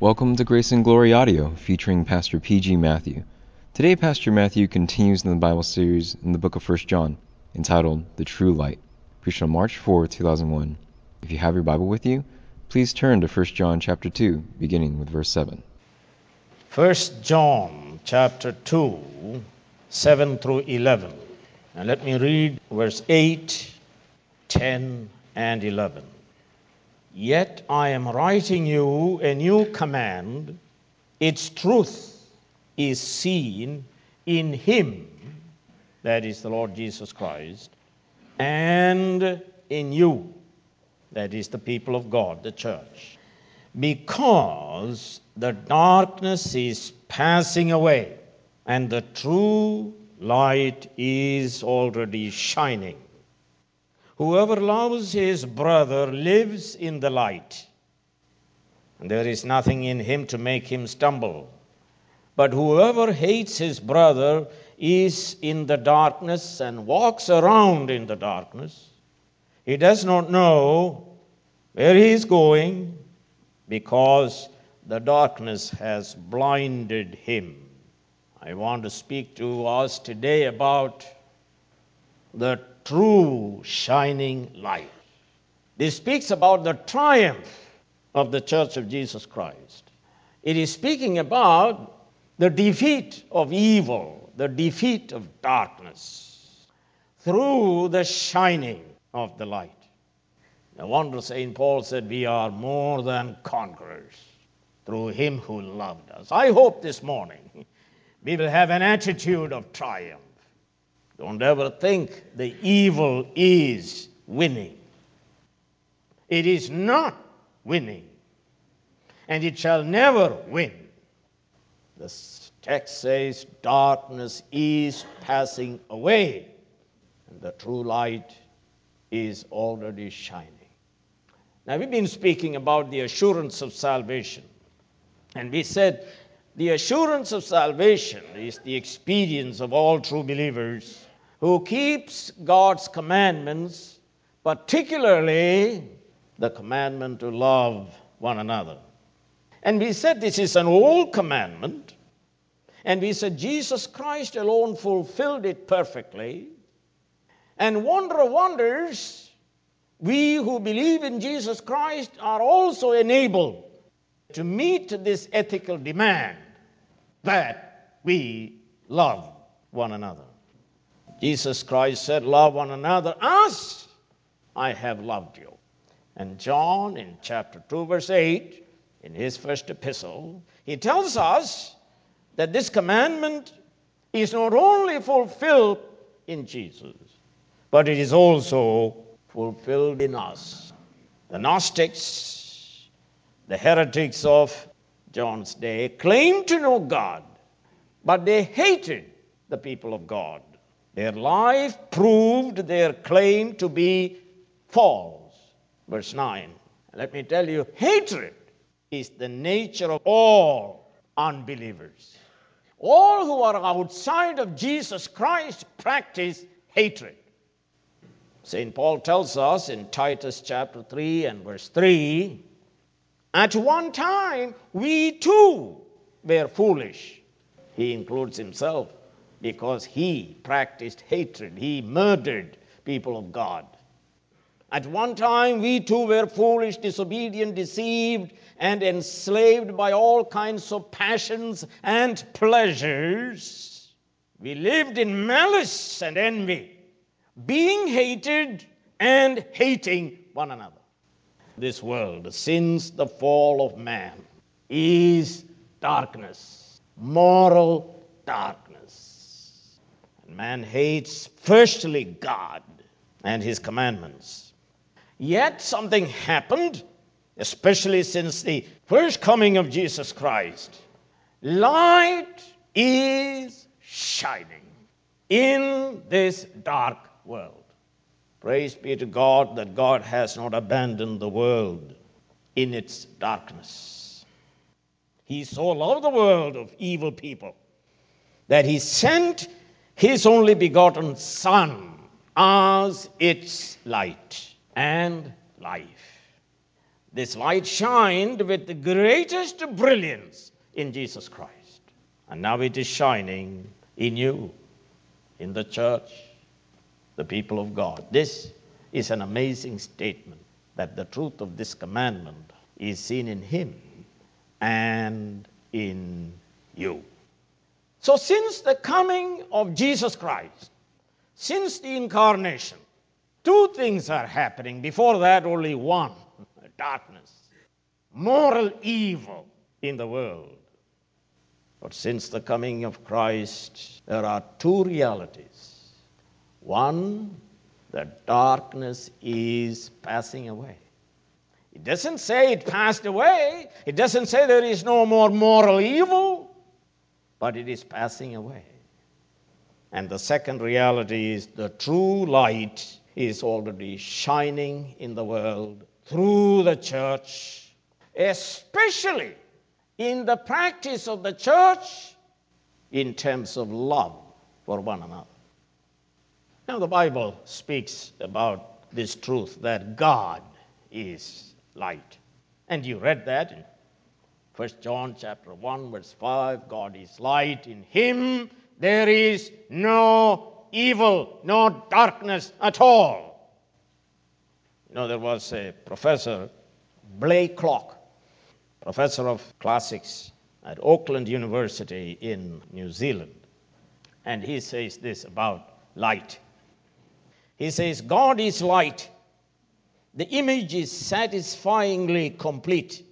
Welcome to Grace and Glory Audio, featuring Pastor P.G. Matthew. Today, Pastor Matthew continues in the Bible series in the book of 1 John, entitled The True Light, preached on March 4, 2001. If you have your Bible with you, please turn to 1 John chapter 2, beginning with verse 7. 1 John chapter 2, 7 through 11. And let me read verse 8, 10, and 11. Yet I am writing you a new command. Its truth is seen in Him, that is the Lord Jesus Christ, and in you, that is the people of God, the church. Because the darkness is passing away and the true light is already shining. Whoever loves his brother lives in the light, and there is nothing in him to make him stumble. But whoever hates his brother is in the darkness and walks around in the darkness. He does not know where he is going because the darkness has blinded him. I want to speak to us today about the true shining light. This speaks about the triumph of the Church of Jesus Christ. It is speaking about the defeat of evil, the defeat of darkness through the shining of the light. No wonder St. Paul said, We are more than conquerors through him who loved us. I hope this morning we will have an attitude of triumph don't ever think the evil is winning. It is not winning, and it shall never win. The text says, Darkness is passing away, and the true light is already shining. Now, we've been speaking about the assurance of salvation, and we said the assurance of salvation is the experience of all true believers who keeps God's commandments, particularly the commandment to love one another. And we said this is an old commandment, and we said Jesus Christ alone fulfilled it perfectly. And wonder of wonders, we who believe in Jesus Christ are also enabled to meet this ethical demand that we love one another. Jesus Christ said, Love one another as I have loved you. And John, in chapter 2, verse 8, in his first epistle, he tells us that this commandment is not only fulfilled in Jesus, but it is also fulfilled in us. The Gnostics, the heretics of John's day, claimed to know God, but they hated the people of God. Their life proved their claim to be false. Verse 9. Let me tell you, hatred is the nature of all unbelievers. All who are outside of Jesus Christ practice hatred. St. Paul tells us in Titus chapter 3 and verse 3 At one time, we too were foolish. He includes himself because he practiced hatred. He murdered people of God. At one time, we too were foolish, disobedient, deceived, and enslaved by all kinds of passions and pleasures. We lived in malice and envy, being hated and hating one another. This world, since the fall of man, is darkness, moral darkness. Man hates firstly God and his commandments. Yet something happened, especially since the first coming of Jesus Christ. Light is shining in this dark world. Praise be to God that God has not abandoned the world in its darkness. He so loved the world of evil people that he sent his only begotten Son as its light and life. This light shined with the greatest brilliance in Jesus Christ. And now it is shining in you, in the church, the people of God. This is an amazing statement that the truth of this commandment is seen in Him and in you. So, since the coming of Jesus Christ, since the incarnation, two things are happening. Before that, only one darkness, moral evil in the world. But since the coming of Christ, there are two realities. One, the darkness is passing away. It doesn't say it passed away, it doesn't say there is no more moral evil, but it is passing away. And the second reality is the true light is already shining in the world through the church, especially in the practice of the church in terms of love for one another. Now, the Bible speaks about this truth that God is light. And you read that 1 John chapter 1 verse 5, God is light in him there is no evil, no darkness at all. You know, there was a professor, Blaiklock, professor of classics at Auckland University in New Zealand. And he says this about light. He says, God is light. The image is satisfyingly complete.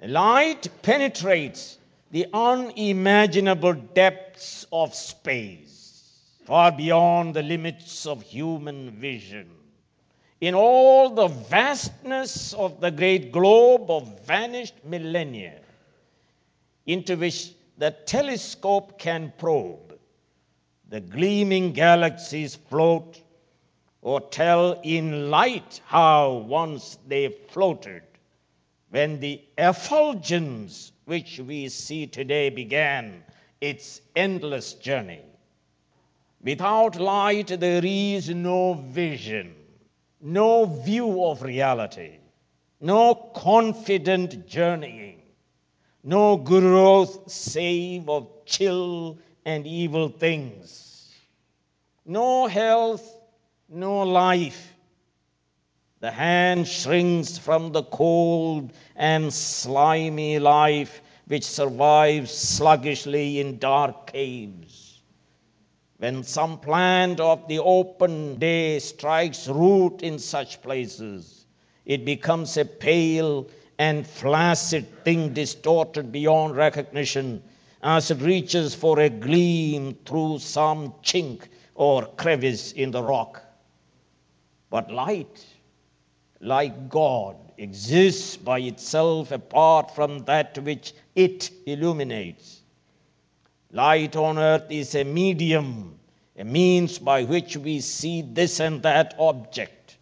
Light penetrates the unimaginable depths of space, far beyond the limits of human vision. In all the vastness of the great globe of vanished millennia, into which the telescope can probe, the gleaming galaxies float or tell in light how once they floated when the effulgence which we see today began its endless journey. Without light, there is no vision, no view of reality, no confident journeying, no growth save of chill and evil things, no health, no life. The hand shrinks from the cold and slimy life which survives sluggishly in dark caves. When some plant of the open day strikes root in such places, it becomes a pale and flaccid thing distorted beyond recognition as it reaches for a gleam through some chink or crevice in the rock. But light, like God, exists by itself apart from that which it illuminates. Light on earth is a medium, a means by which we see this and that object.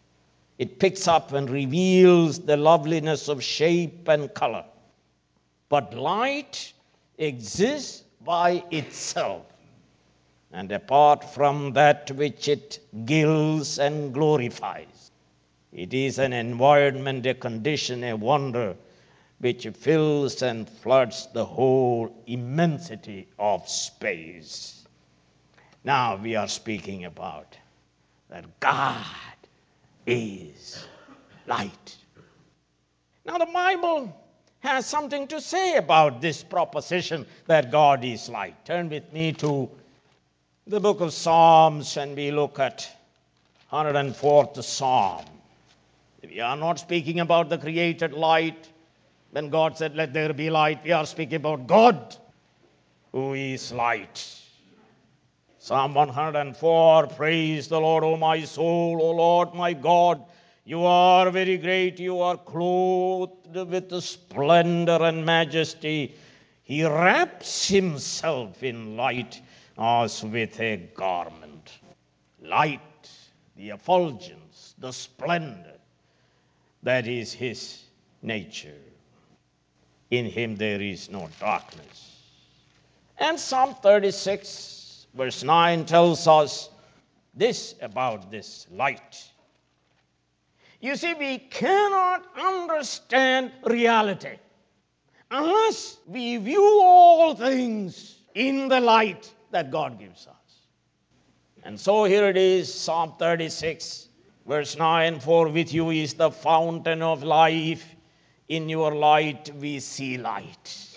It picks up and reveals the loveliness of shape and color. But light exists by itself and apart from that which it gilds and glorifies. It is an environment, a condition, a wonder which fills and floods the whole immensity of space. Now we are speaking about that God is light. Now the Bible has something to say about this proposition that God is light. Turn with me to the book of Psalms and we look at 104th Psalm. We are not speaking about the created light. When God said, Let there be light, we are speaking about God who is light. Psalm 104 Praise the Lord, O my soul, O Lord my God. You are very great. You are clothed with splendor and majesty. He wraps himself in light as with a garment. Light, the effulgence, the splendor that is his nature. In him there is no darkness. And Psalm 36, verse 9, tells us this about this light. You see, we cannot understand reality unless we view all things in the light that God gives us. And so here it is, Psalm 36, verse 9 For with you is the fountain of life, in your light we see light.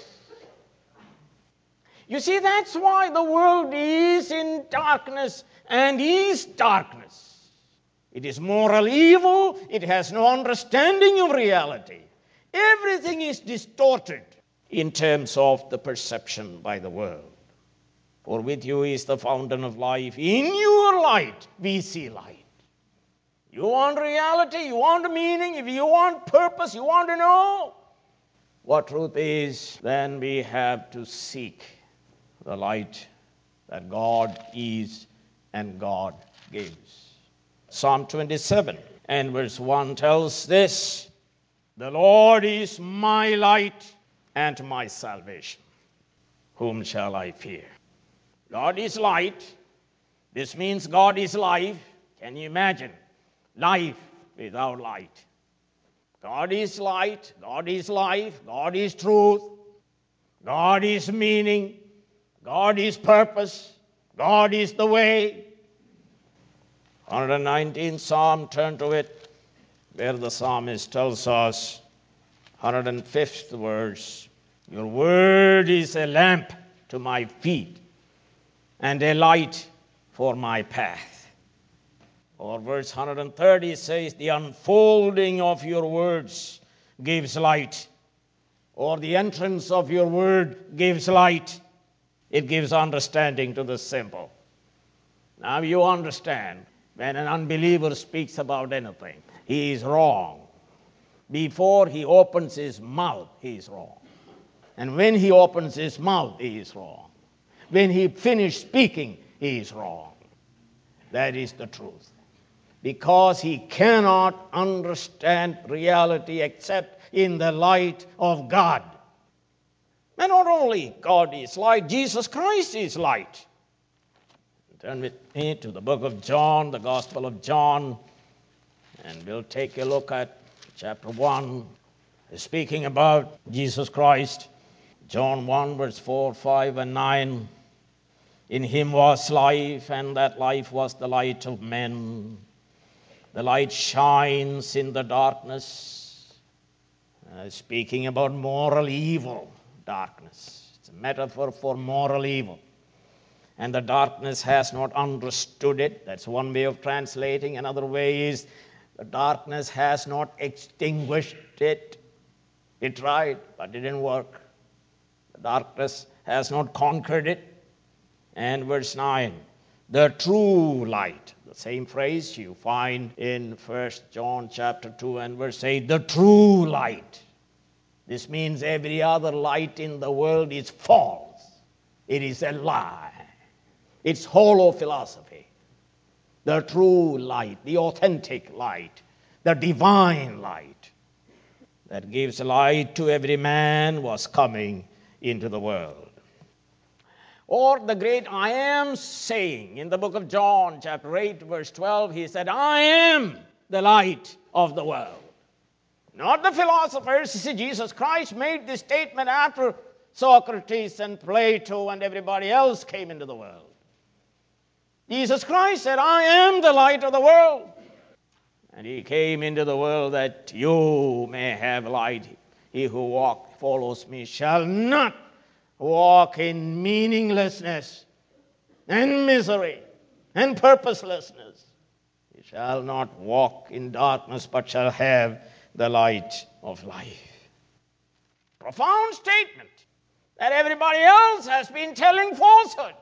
You see, that's why the world is in darkness and is darkness. It is moral evil, it has no understanding of reality. Everything is distorted in terms of the perception by the world. For with you is the fountain of life. In your light, we see light. You want reality, you want meaning, if you want purpose, you want to know what truth is, then we have to seek the light that God is and God gives. Psalm 27 and verse 1 tells this The Lord is my light and my salvation. Whom shall I fear? God is light. This means God is life. Can you imagine? Life without light. God is light. God is life. God is truth. God is meaning. God is purpose. God is the way. 119 Psalm, turn to it, where the psalmist tells us, 105th verse, Your word is a lamp to my feet and a light for my path. Or verse 130 says, The unfolding of your words gives light, or the entrance of your word gives light. It gives understanding to the simple. Now you understand when an unbeliever speaks about anything, he is wrong. Before he opens his mouth, he is wrong. And when he opens his mouth, he is wrong. When he finishes speaking, he is wrong. That is the truth. Because he cannot understand reality except in the light of God. And not only God is light, Jesus Christ is light. Turn with me to the book of John, the Gospel of John, and we'll take a look at chapter 1, speaking about Jesus Christ. John 1, verse 4, 5, and 9. In him was life, and that life was the light of men. The light shines in the darkness. Uh, speaking about moral evil, darkness. It's a metaphor for moral evil. And the darkness has not understood it. That's one way of translating. Another way is the darkness has not extinguished it. It tried, but it didn't work. The darkness has not conquered it. And verse 9, the true light. The same phrase you find in First John chapter 2 and verse 8, the true light. This means every other light in the world is false. It is a lie. It's hollow philosophy. The true light, the authentic light, the divine light that gives light to every man was coming into the world. Or the great I am saying in the book of John, chapter 8, verse 12, he said, I am the light of the world. Not the philosophers. You see, Jesus Christ made this statement after Socrates and Plato and everybody else came into the world. Jesus Christ said, I am the light of the world. And he came into the world that you may have light. He who walk, follows me shall not walk in meaninglessness and misery and purposelessness. He shall not walk in darkness, but shall have the light of life. Profound statement that everybody else has been telling falsehood.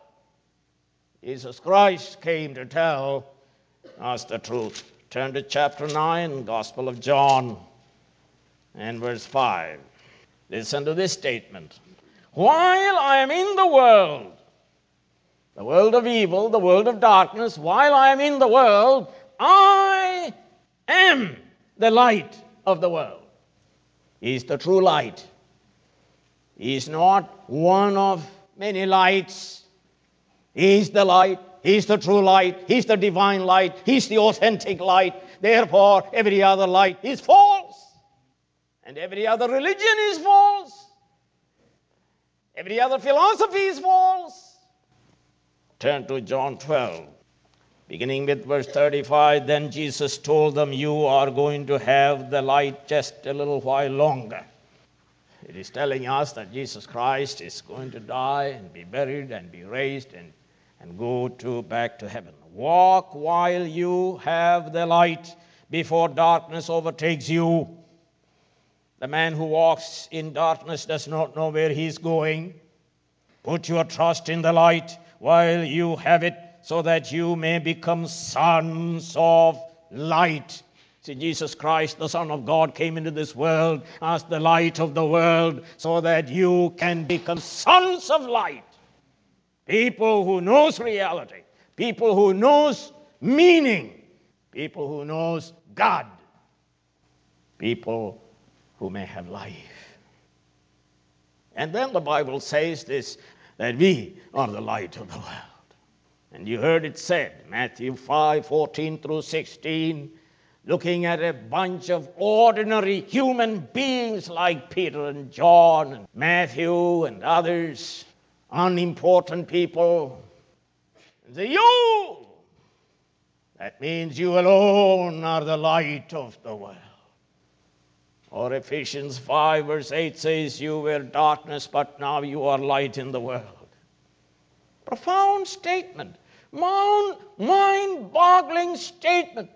Jesus Christ came to tell us the truth. Turn to chapter 9, Gospel of John, and verse 5. Listen to this statement. While I am in the world, the world of evil, the world of darkness, while I am in the world, I am the light of the world. He is the true light. He is not one of many lights. He is the light. He's the true light. He's the divine light. He's the authentic light. Therefore, every other light is false. And every other religion is false. Every other philosophy is false. Turn to John 12. Beginning with verse 35, then Jesus told them, You are going to have the light just a little while longer. It is telling us that Jesus Christ is going to die and be buried and be raised and, and go to back to heaven. Walk while you have the light before darkness overtakes you. The man who walks in darkness does not know where he is going. Put your trust in the light while you have it so that you may become sons of light. See, Jesus Christ, the Son of God, came into this world as the light of the world so that you can become sons of light. People who knows reality, people who knows meaning, people who knows God, people who may have life. And then the Bible says this that we are the light of the world. And you heard it said, Matthew 5 14 through 16, looking at a bunch of ordinary human beings like Peter and John and Matthew and others, unimportant people. And say, You! That means you alone are the light of the world. Or Ephesians 5, verse 8 says, You were darkness, but now you are light in the world. Profound statement mind boggling statement.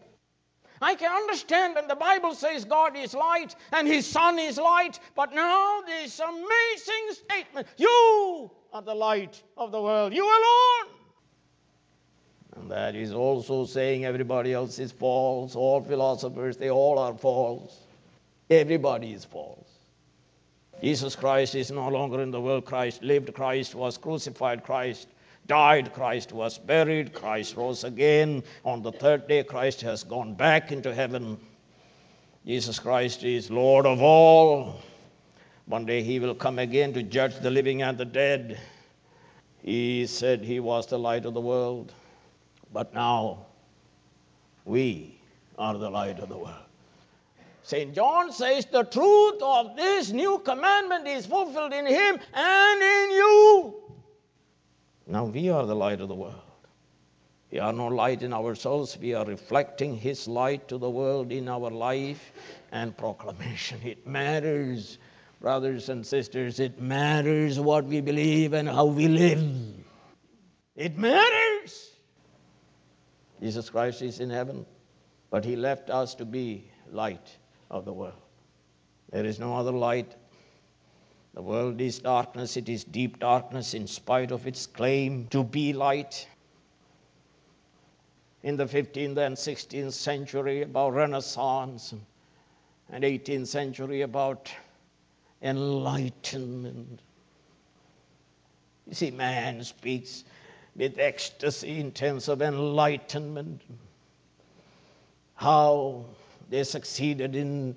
I can understand when the Bible says God is light and His Son is light, but now this amazing statement you are the light of the world, you alone. And that is also saying everybody else is false. All philosophers, they all are false. Everybody is false. Jesus Christ is no longer in the world. Christ lived, Christ was crucified, Christ died, Christ was buried, Christ rose again. On the third day, Christ has gone back into heaven. Jesus Christ is Lord of all. One day he will come again to judge the living and the dead. He said he was the light of the world, but now we are the light of the world. St. John says the truth of this new commandment is fulfilled in him and in you. Now we are the light of the world. We are no light in ourselves. We are reflecting His light to the world in our life and proclamation. It matters, brothers and sisters. It matters what we believe and how we live. It matters. Jesus Christ is in heaven, but He left us to be light of the world. There is no other light the world is darkness, it is deep darkness in spite of its claim to be light. In the 15th and 16th century, about Renaissance, and 18th century, about enlightenment. You see, man speaks with ecstasy in terms of enlightenment. How they succeeded in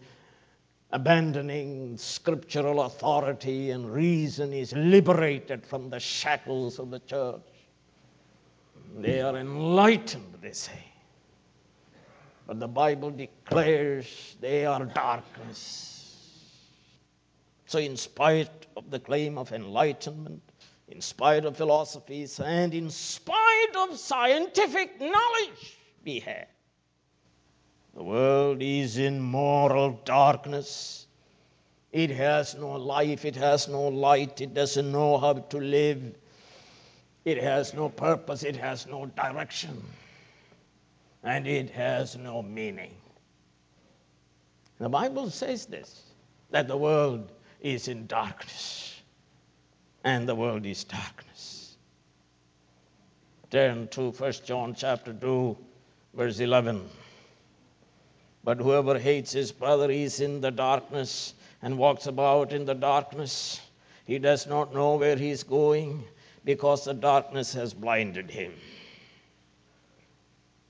abandoning scriptural authority and reason is liberated from the shackles of the church. They are enlightened, they say. But the Bible declares they are darkness. So, in spite of the claim of enlightenment, in spite of philosophies, and in spite of scientific knowledge we have, the world is in moral darkness. It has no life, it has no light, it doesn't know how to live. It has no purpose, it has no direction, and it has no meaning. The Bible says this that the world is in darkness, and the world is darkness. Turn to 1 John chapter 2, verse 11. But whoever hates his brother is in the darkness and walks about in the darkness. He does not know where he is going because the darkness has blinded him.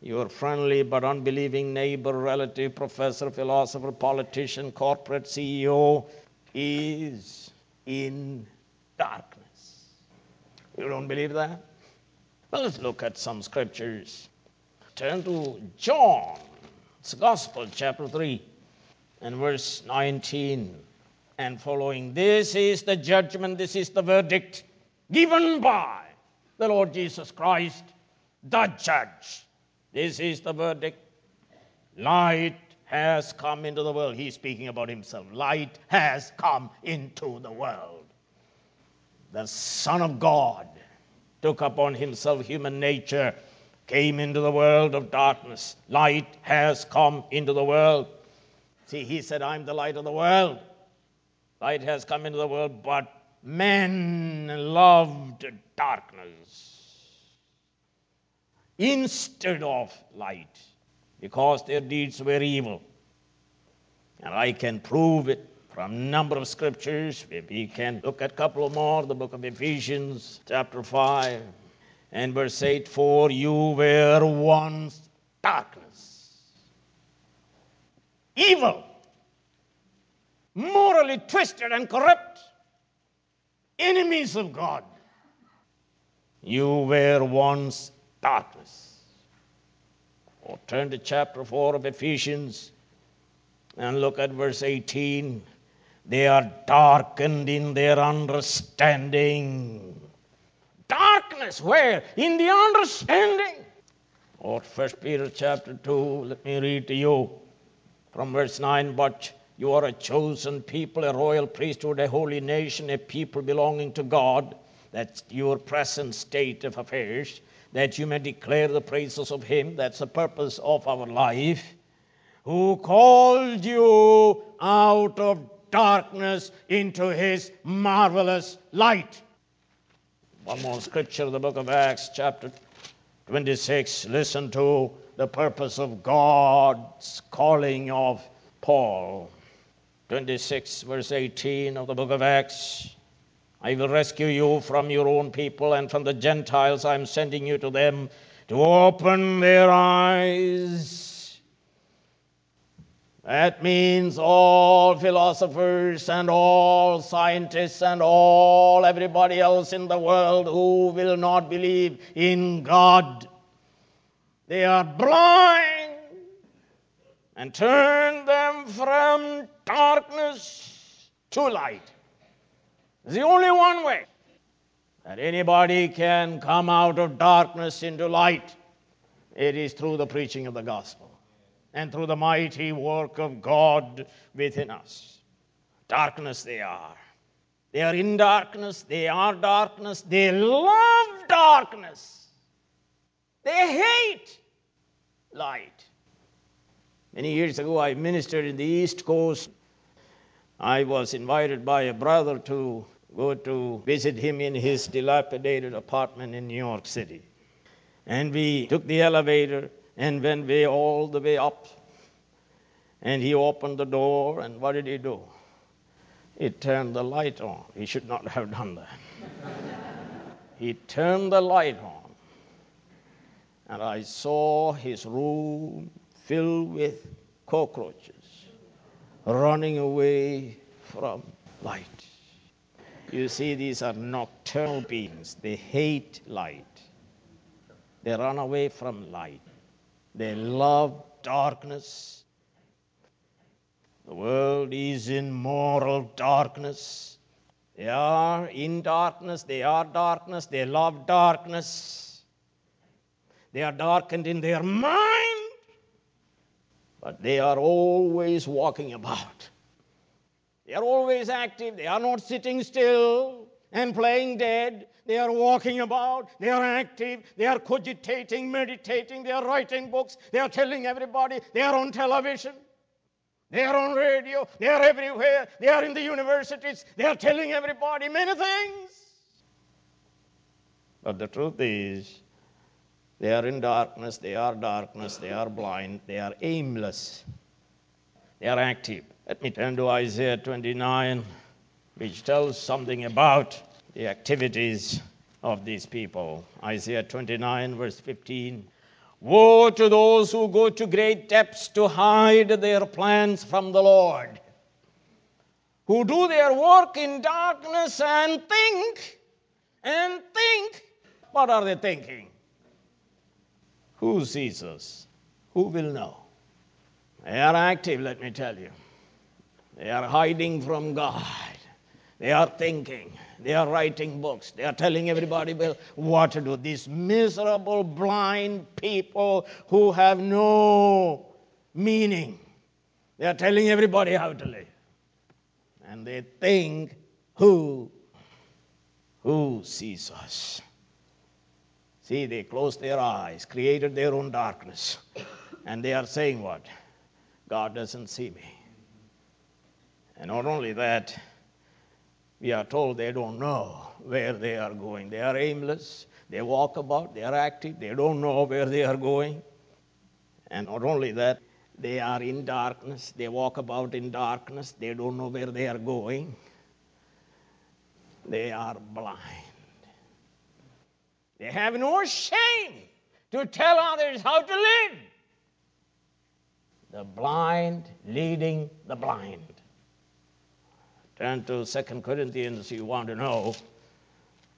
Your friendly but unbelieving neighbor, relative, professor, philosopher, politician, corporate CEO is in darkness. You don't believe that? Well, let's look at some scriptures. Turn to John's Gospel, chapter 3, and verse 19 and following. This is the judgment, this is the verdict given by the Lord Jesus Christ, the judge. This is the verdict. Light has come into the world. He's speaking about himself. Light has come into the world. The Son of God took upon himself human nature, came into the world of darkness. Light has come into the world. See, he said, I'm the light of the world. Light has come into the world, but men loved darkness instead of light because their deeds were evil. And I can prove it from a number of scriptures. Maybe we can look at a couple more, the book of Ephesians, chapter 5, and verse 8 For you were once darkness, evil morally twisted and corrupt, enemies of God. You were once darkness. Or turn to chapter 4 of Ephesians and look at verse 18. They are darkened in their understanding. Darkness, where? In the understanding. Or oh, First Peter chapter 2, let me read to you from verse 9. But you are a chosen people, a royal priesthood, a holy nation, a people belonging to God. That's your present state of affairs, that you may declare the praises of Him. That's the purpose of our life. Who called you out of darkness into His marvelous light. One more scripture, of the book of Acts, chapter 26. Listen to the purpose of God's calling of Paul. 26, verse 18 of the book of Acts. I will rescue you from your own people and from the Gentiles. I am sending you to them to open their eyes. That means all philosophers and all scientists and all everybody else in the world who will not believe in God. They are blind and turn them from darkness to light. It's the only one way that anybody can come out of darkness into light. It is through the preaching of the gospel and through the mighty work of God within us. Darkness they are. They are in darkness, they are darkness, they love darkness, they hate light. Many years ago, I ministered in the East Coast. I was invited by a brother to go to visit him in his dilapidated apartment in New York City. And we took the elevator and went way all the way up. And he opened the door, and what did he do? He turned the light on. He should not have done that. he turned the light on. And I saw his room filled with cockroaches running away from light. You see, these are nocturnal beings. They hate light. They run away from light. They love darkness. The world is in moral darkness. They are in darkness. They are darkness. They love darkness. They are darkened in their mind but they are always walking about. They are always active. They are not sitting still and playing dead. They are walking about. They are active. They are cogitating, meditating. They are writing books. They are telling everybody. They are on television. They are on radio. They are everywhere. They are in the universities. They are telling everybody many things. But the truth is, they are in darkness, they are darkness, they are blind, they are aimless, they are active. Let me turn to Isaiah 29, which tells something about the activities of these people. Isaiah 29, verse 15. Woe to those who go to great depths to hide their plans from the Lord, who do their work in darkness and think, and think. What are they thinking? Who sees us? Who will know? They are active, let me tell you. They are hiding from God. They are thinking. They are writing books. They are telling everybody what to do. These miserable, blind people who have no meaning. They are telling everybody how to live. And they think who who sees us? See, they closed their eyes, created their own darkness, and they are saying what? God doesn't see me. And not only that, we are told they don't know where they are going. They are aimless. They walk about. They are active. They don't know where they are going. And not only that, they are in darkness. They walk about in darkness. They don't know where they are going. They are blind. They have no shame to tell others how to live. The blind leading the blind. Turn to 2 Corinthians, you want to know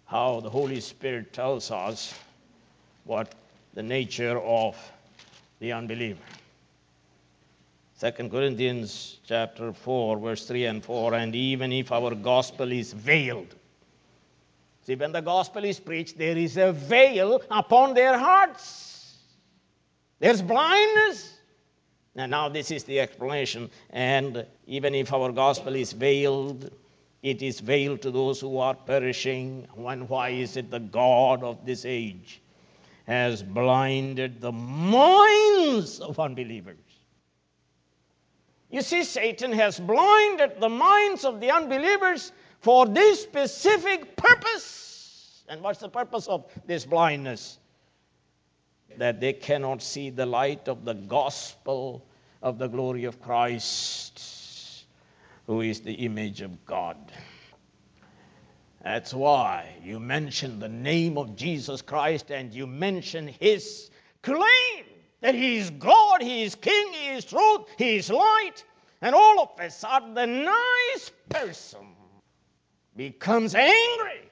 how the Holy Spirit tells us what the nature of the unbeliever. 2 Corinthians chapter 4, verse 3 and 4, and even if our gospel is veiled. See, when the gospel is preached, there is a veil upon their hearts. There's blindness. And now this is the explanation. And even if our gospel is veiled, it is veiled to those who are perishing. And why is it the God of this age has blinded the minds of unbelievers? You see, Satan has blinded the minds of the unbelievers for this specific purpose. And what's the purpose of this blindness? That they cannot see the light of the gospel of the glory of Christ, who is the image of God. That's why you mention the name of Jesus Christ and you mention his claim that He is God, He is King, He is truth, He is light, and all of a sudden the nice person becomes angry.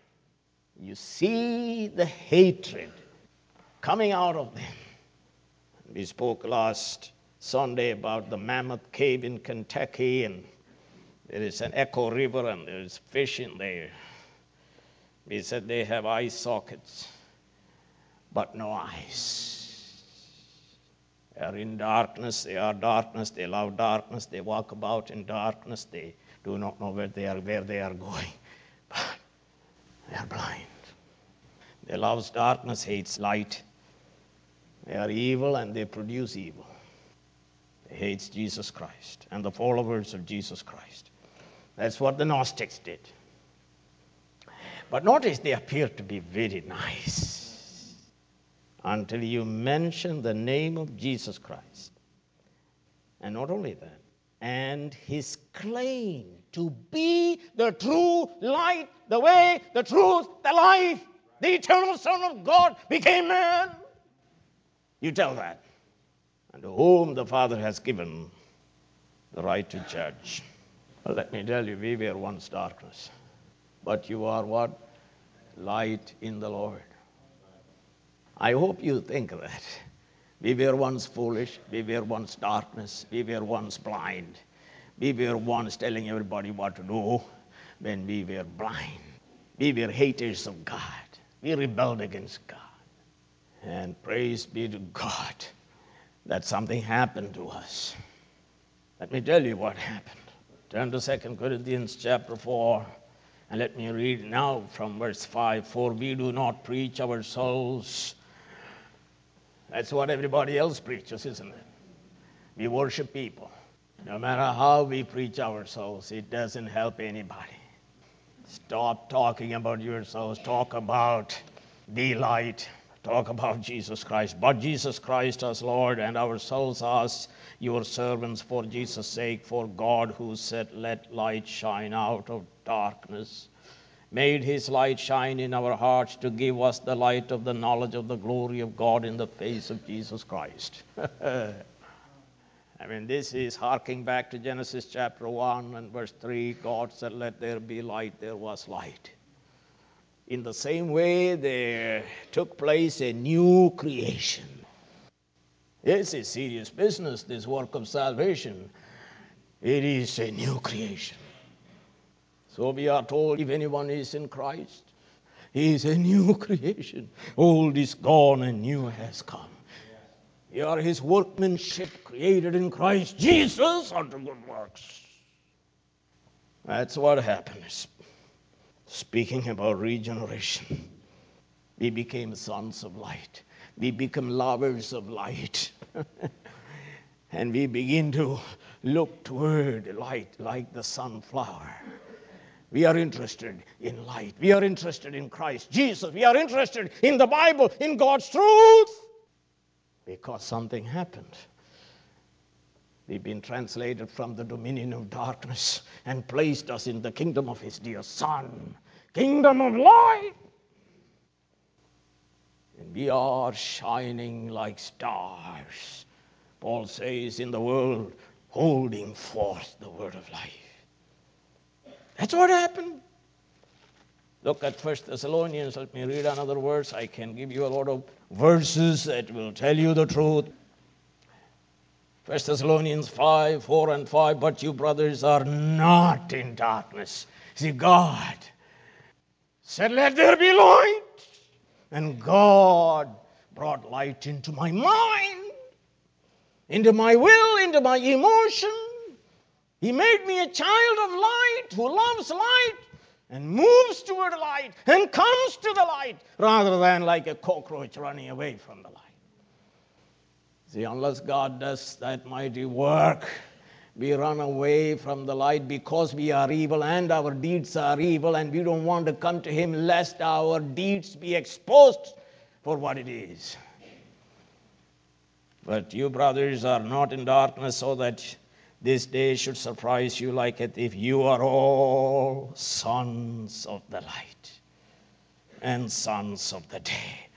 You see the hatred coming out of them. We spoke last Sunday about the Mammoth Cave in Kentucky, and there is an Echo River, and there is fish in there. We said they have eye sockets, but no eyes. They are in darkness, they are darkness, they love darkness, they walk about in darkness, they do not know where they are, where they are going. But they are blind. They love darkness, hates light. They are evil and they produce evil. They hate Jesus Christ and the followers of Jesus Christ. That's what the Gnostics did. But notice they appear to be very nice until you mention the name of Jesus Christ. And not only that, and his claim to be the true light, the way, the truth, the life, the eternal Son of God became man. You tell that. And to whom the Father has given the right to judge. Well, let me tell you, we were once darkness. But you are what? Light in the Lord. I hope you think that. We were once foolish, we were once darkness, we were once blind, we were once telling everybody what to do when we were blind. We were haters of God, we rebelled against God. And praise be to God that something happened to us. Let me tell you what happened. Turn to 2 Corinthians chapter 4. And let me read now from verse 5 For we do not preach ourselves that's what everybody else preaches, isn't it? We worship people. No matter how we preach ourselves, it doesn't help anybody. Stop talking about yourselves. Talk about the light. Talk about Jesus Christ. But Jesus Christ as Lord and ourselves as your servants for Jesus' sake, for God who said, Let light shine out of darkness made his light shine in our hearts to give us the light of the knowledge of the glory of God in the face of Jesus Christ. I mean, this is harking back to Genesis chapter 1 and verse 3. God said, Let there be light, there was light. In the same way, there took place a new creation. It's a serious business, this work of salvation. It is a new creation. So we are told if anyone is in Christ, he is a new creation. Old is gone and new has come. You are his workmanship created in Christ Jesus unto good works. That's what happens. Speaking about regeneration, we became sons of light. We become lovers of light. and we begin to look toward light like the sunflower. We are interested in light. We are interested in Christ Jesus. We are interested in the Bible, in God's truth. Because something happened. We've been translated from the dominion of darkness and placed us in the kingdom of His dear Son, kingdom of light. And we are shining like stars, Paul says, in the world, holding forth the word of life. That's what happened. Look at First Thessalonians. Let me read another verse. I can give you a lot of verses that will tell you the truth. First Thessalonians 5, 4 and 5. But you brothers are not in darkness. See, God said, Let there be light. And God brought light into my mind, into my will, into my emotion. He made me a child of light who loves light and moves toward light and comes to the light rather than like a cockroach running away from the light. See, unless God does that mighty work, we run away from the light because we are evil and our deeds are evil, and we don't want to come to Him lest our deeds be exposed for what it is. But you, brothers, are not in darkness so that this day should surprise you like it if you are all sons of the light and sons of the day.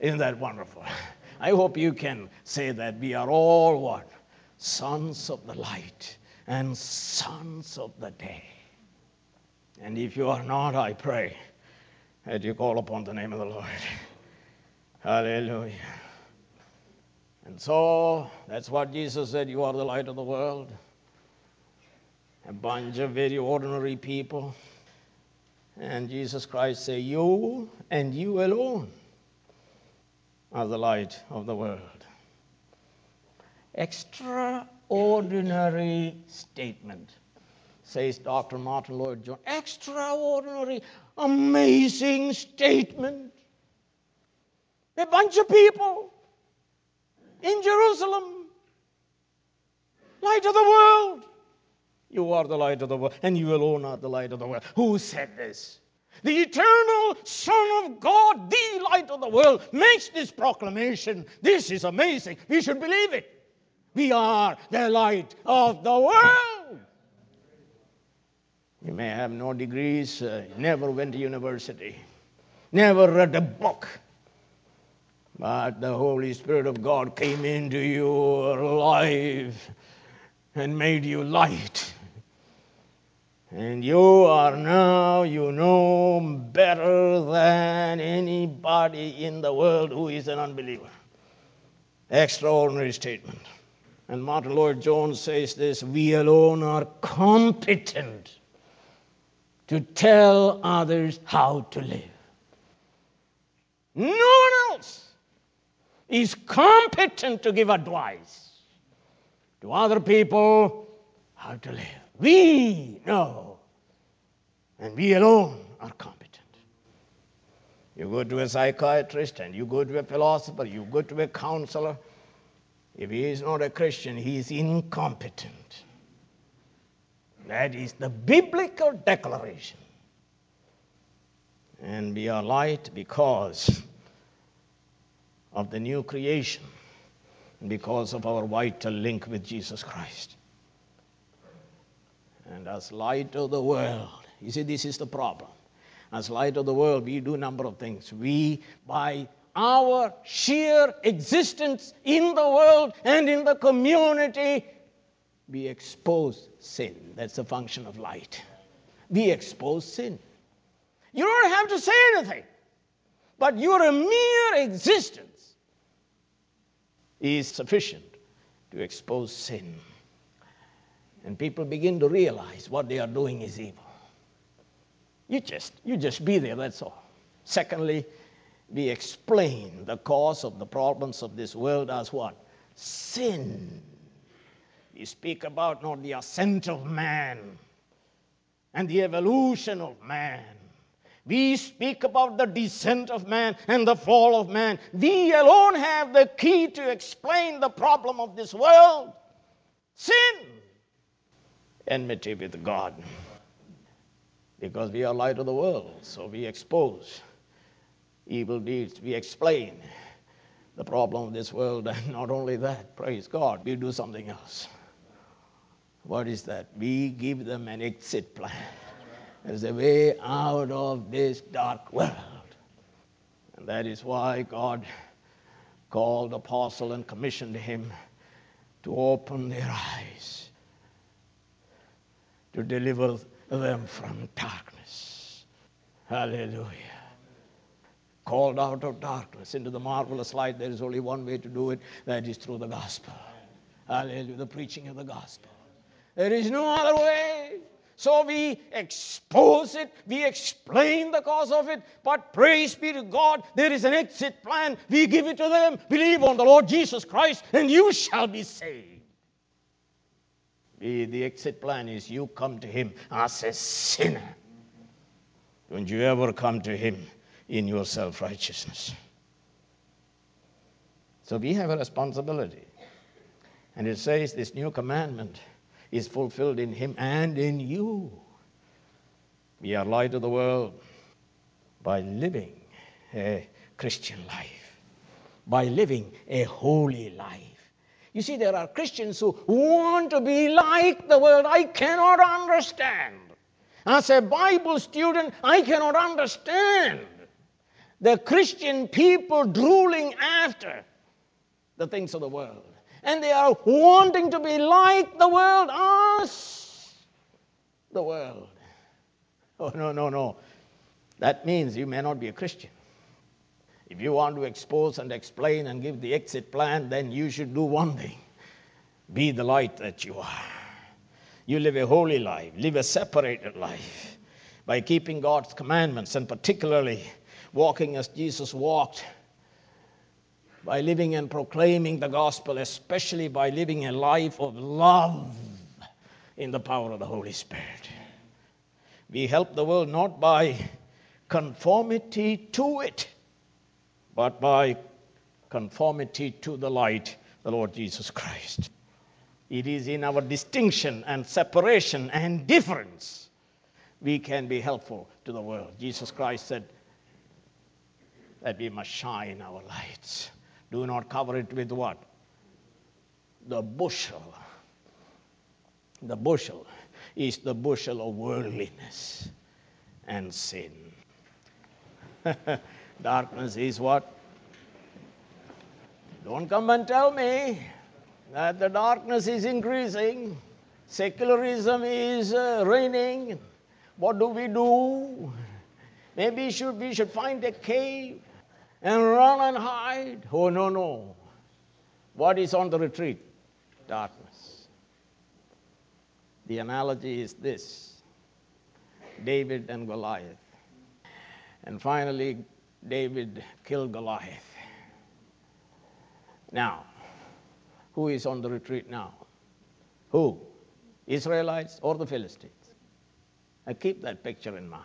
Isn't that wonderful? I hope you can say that we are all what? Sons of the light and sons of the day. And if you are not, I pray that you call upon the name of the Lord. Hallelujah. And so that's what Jesus said you are the light of the world a bunch of very ordinary people. And Jesus Christ said, You and you alone are the light of the world. Extraordinary statement, says Dr. Martyn Lloyd-Jones. Extraordinary, amazing statement. A bunch of people in Jerusalem, light of the world. You are the light of the world, and you alone are the light of the world. Who said this? The eternal Son of God, the light of the world, makes this proclamation. This is amazing. We should believe it. We are the light of the world. You may have no degrees, uh, never went to university, never read a book, but the Holy Spirit of God came into your life and made you light. And you are now, you know better than anybody in the world who is an unbeliever. Extraordinary statement. And Martyn Lloyd-Jones says this we alone are competent to tell others how to live. No one else is competent to give advice to other people how to live. We know, and we alone are competent. You go to a psychiatrist and you go to a philosopher, you go to a counselor. If he is not a Christian, he is incompetent. That is the biblical declaration. And we are light because of the new creation, because of our vital link with Jesus Christ. And as light of the world, you see, this is the problem. As light of the world, we do a number of things. We, by our sheer existence in the world and in the community, we expose sin. That's the function of light. We expose sin. You don't have to say anything, but your mere existence is sufficient to expose sin. And people begin to realize what they are doing is evil. You just, you just be there, that's all. Secondly, we explain the cause of the problems of this world as what? Sin. We speak about not the ascent of man and the evolution of man. We speak about the descent of man and the fall of man. We alone have the key to explain the problem of this world sin, enmity with God. Because we are light of the world, so we expose evil deeds, we explain the problem of this world, and not only that, praise God, we do something else. What is that? We give them an exit plan. There's a way out of this dark world. And that is why God called apostle and commissioned him to open their eyes, to deliver them from darkness. Hallelujah. Called out of darkness into the marvelous light. There is only one way to do it that is through the gospel. Hallelujah. The preaching of the gospel. There is no other way. So we expose it, we explain the cause of it, but praise be to God, there is an exit plan. We give it to them. Believe on the Lord Jesus Christ, and you shall be saved. Eh, the exit plan is you come to Him as a sinner. Don't you ever come to Him in your self righteousness. So we have a responsibility. And it says this new commandment is fulfilled in Him and in you. We are light of the world by living a Christian life, by living a holy life. You see, there are Christians who want to be like the world. I cannot understand. As a Bible student, I cannot understand the Christian people drooling after the things of the world and they are wanting to be like the world, us, the world. Oh, no, no, no. That means you may not be a Christian. If you want to expose and explain and give the exit plan, then you should do one thing be the light that you are. You live a holy life, live a separated life by keeping God's commandments and particularly walking as Jesus walked by living and proclaiming the gospel, especially by living a life of love in the power of the Holy Spirit. We help the world not by conformity to it, but by conformity to the light, the Lord Jesus Christ. It is in our distinction and separation and difference we can be helpful to the world. Jesus Christ said that we must shine our lights do not cover it with what? The bushel. The bushel is the bushel of worldliness and sin. Darkness is what? Don't come and tell me that the darkness is increasing, secularism is uh, reigning. What do we do? Maybe should, we should find a cave and run and hide. Oh, no, no. What is on the retreat? Darkness. The analogy is this David and Goliath. And finally, David killed Goliath. Now, who is on the retreat now? Who? Israelites or the Philistines? I keep that picture in mind.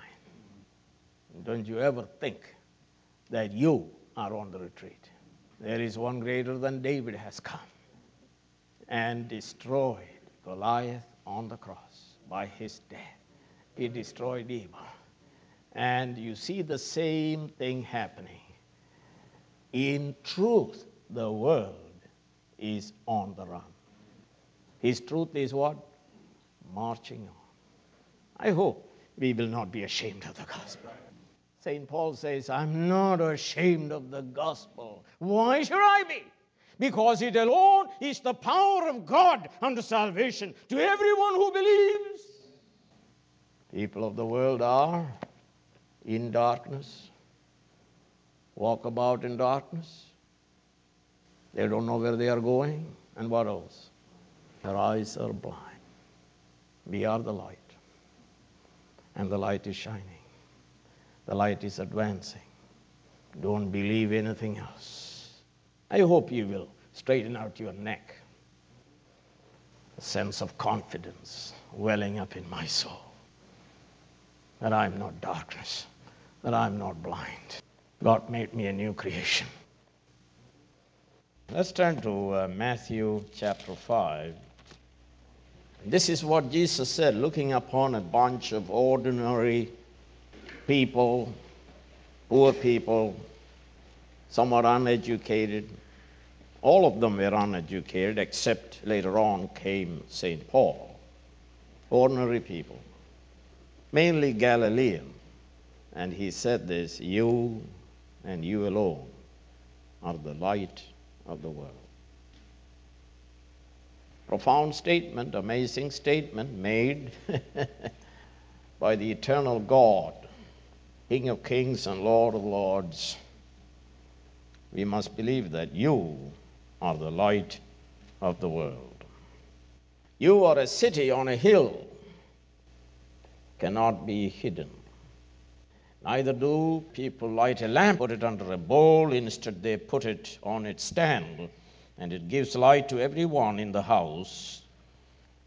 Don't you ever think that you are on the retreat. There is one greater than David has come and destroyed Goliath on the cross by his death. He destroyed evil. And you see the same thing happening. In truth, the world is on the run. His truth is what? Marching on. I hope we will not be ashamed of the gospel. St. Paul says, I'm not ashamed of the gospel. Why should I be? Because it alone is the power of God unto salvation to everyone who believes. People of the world are in darkness, walk about in darkness. They don't know where they are going. And what else? Their eyes are blind. We are the light. And the light is shining. The light is advancing. Don't believe anything else. I hope you will straighten out your neck. A sense of confidence welling up in my soul that I'm not darkness, that I'm not blind. God made me a new creation. Let's turn to uh, Matthew chapter 5. This is what Jesus said, looking upon a bunch of ordinary people, poor people, somewhat uneducated. All of them were uneducated, except later on came St. Paul. Ordinary people, mainly Galilean. And he said this You and you alone are the light of the world. Profound statement, amazing statement made by the eternal God, King of kings and Lord of lords. We must believe that you are the light of the world. You are a city on a hill, cannot be hidden. Neither do people light a lamp, put it under a bowl. Instead, they put it on its stand, and it gives light to everyone in the house.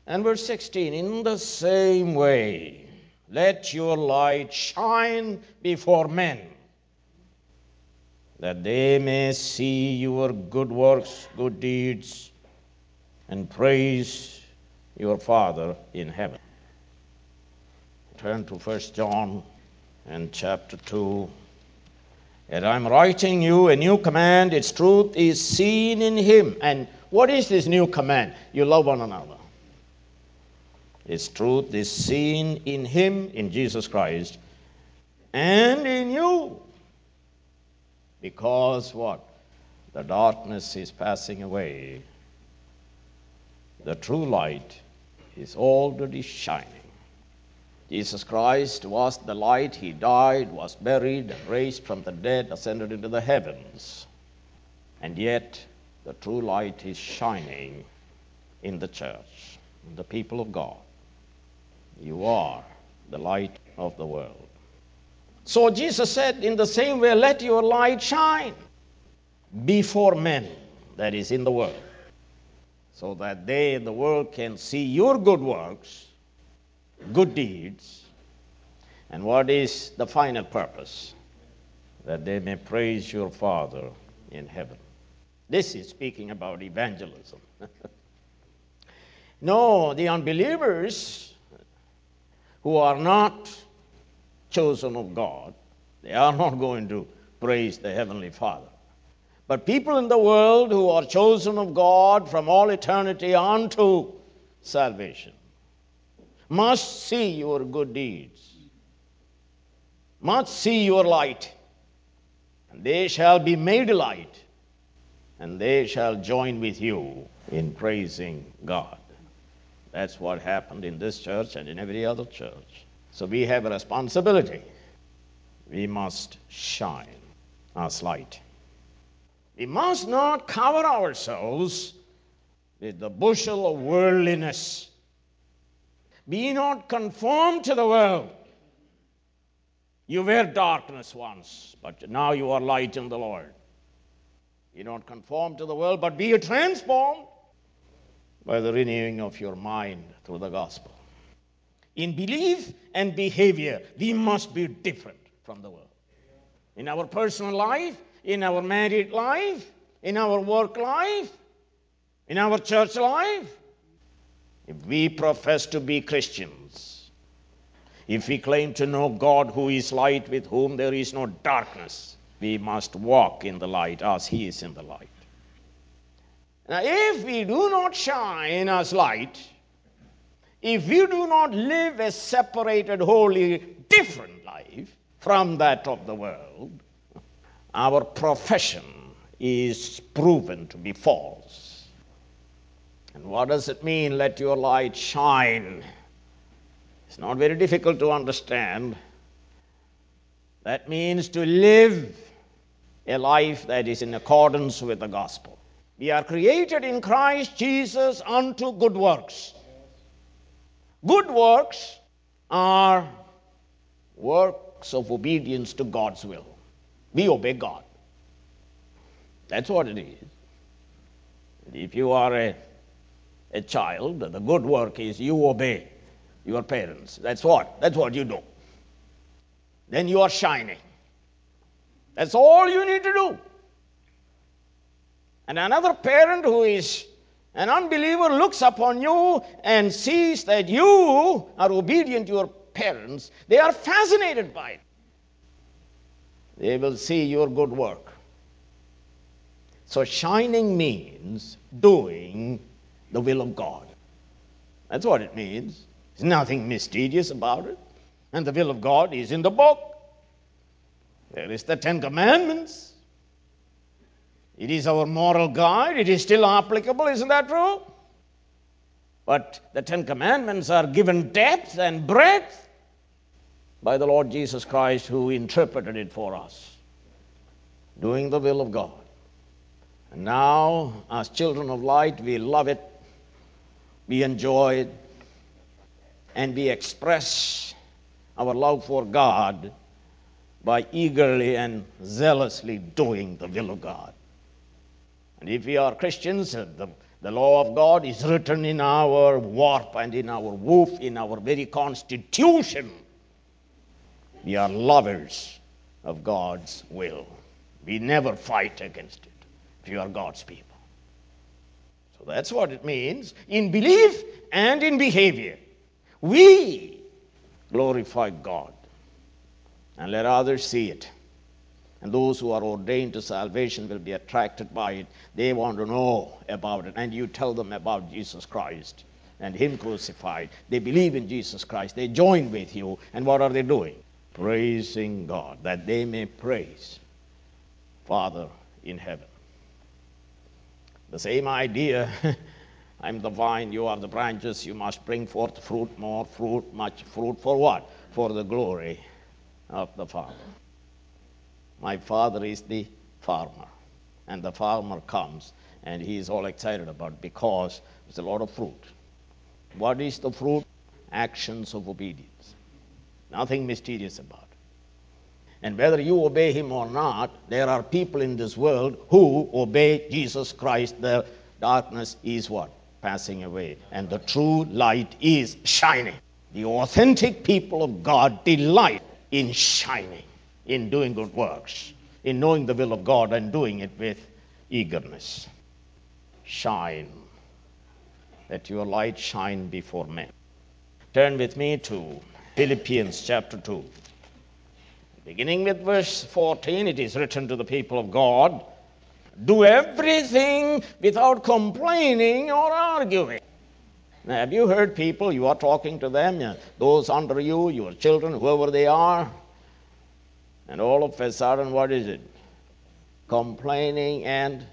And verse 16 In the same way, let your light shine before men, that they may see your good works, good deeds, and praise your Father in heaven. Turn to 1 John and chapter 2. And I'm writing you a new command. Its truth is seen in him. And what is this new command? You love one another. Its truth is seen in him, in Jesus Christ, and in you. Because what? The darkness is passing away. The true light is already shining. Jesus Christ was the light. He died, was buried, raised from the dead, ascended into the heavens. And yet, the true light is shining in the church, in the people of God. You are the light of the world. So Jesus said, in the same way, let your light shine before men, that is, in the world, so that they in the world can see your good works good deeds. And what is the final purpose? That they may praise your Father in heaven. This is speaking about evangelism. no, the unbelievers who are not chosen of God, they are not going to praise the Heavenly Father. But people in the world who are chosen of God from all eternity unto salvation, must see your good deeds, must see your light, and they shall be made light, and they shall join with you in praising God. That's what happened in this church and in every other church. So we have a responsibility. We must shine as light. We must not cover ourselves with the bushel of worldliness be not conformed to the world. You were darkness once, but now you are light in the Lord. Be not conformed to the world, but be transformed by the renewing of your mind through the gospel. In belief and behavior, we must be different from the world. In our personal life, in our married life, in our work life, in our church life, if we profess to be Christians, if we claim to know God who is light, with whom there is no darkness, we must walk in the light as He is in the light. Now, if we do not shine as light, if we do not live a separated, wholly different life from that of the world, our profession is proven to be false. And what does it mean, let your light shine? It's not very difficult to understand. That means to live a life that is in accordance with the gospel. We are created in Christ Jesus unto good works. Good works are works of obedience to God's will. We obey God. That's what it is. If you are a, a child, the good work is you obey your parents. That's what? That's what you do. Then you are shining. That's all you need to do. And another parent who is an unbeliever looks upon you and sees that you are obedient to your parents. They are fascinated by it. They will see your good work. So, shining means doing the will of God. That's what it means. There's nothing mysterious about it. And the will of God is in the book. There is the Ten Commandments. It is our moral guide. It is still applicable, isn't that true? But the Ten Commandments are given depth and breadth by the Lord Jesus Christ, who interpreted it for us. Doing the will of God. And now, as children of light, we love it, we enjoy it, and we express our love for God by eagerly and zealously doing the will of God. And if we are Christians, uh, the, the law of God is written in our warp and in our woof, in our very constitution. We are lovers of God's will. We never fight against it if you are God's people. So that's what it means in belief and in behavior. We glorify God and let others see it. And those who are ordained to salvation will be attracted by it. They want to know about it. And you tell them about Jesus Christ and Him crucified. They believe in Jesus Christ. They join with you. And what are they doing? Praising God, that they may praise Father in heaven. The same idea. I'm the vine, you are the branches, you must bring forth fruit, more fruit, much fruit. For what? For the glory of the Father. My father is the farmer. And the farmer comes and he is all excited about because there's a lot of fruit. What is the fruit? Actions of obedience. Nothing mysterious about it. And whether you obey him or not, there are people in this world who obey Jesus Christ. The darkness is what? Passing away. And the true light is shining. The authentic people of God delight in shining in doing good works, in knowing the will of God and doing it with eagerness. Shine. Let your light shine before men. Turn with me to Philippians chapter 2. Beginning with verse 14, it is written to the people of God do everything without complaining or arguing. Now, have you heard people, you are talking to them, those under you, your children, whoever they are, and all of a sudden, what is it? Complaining and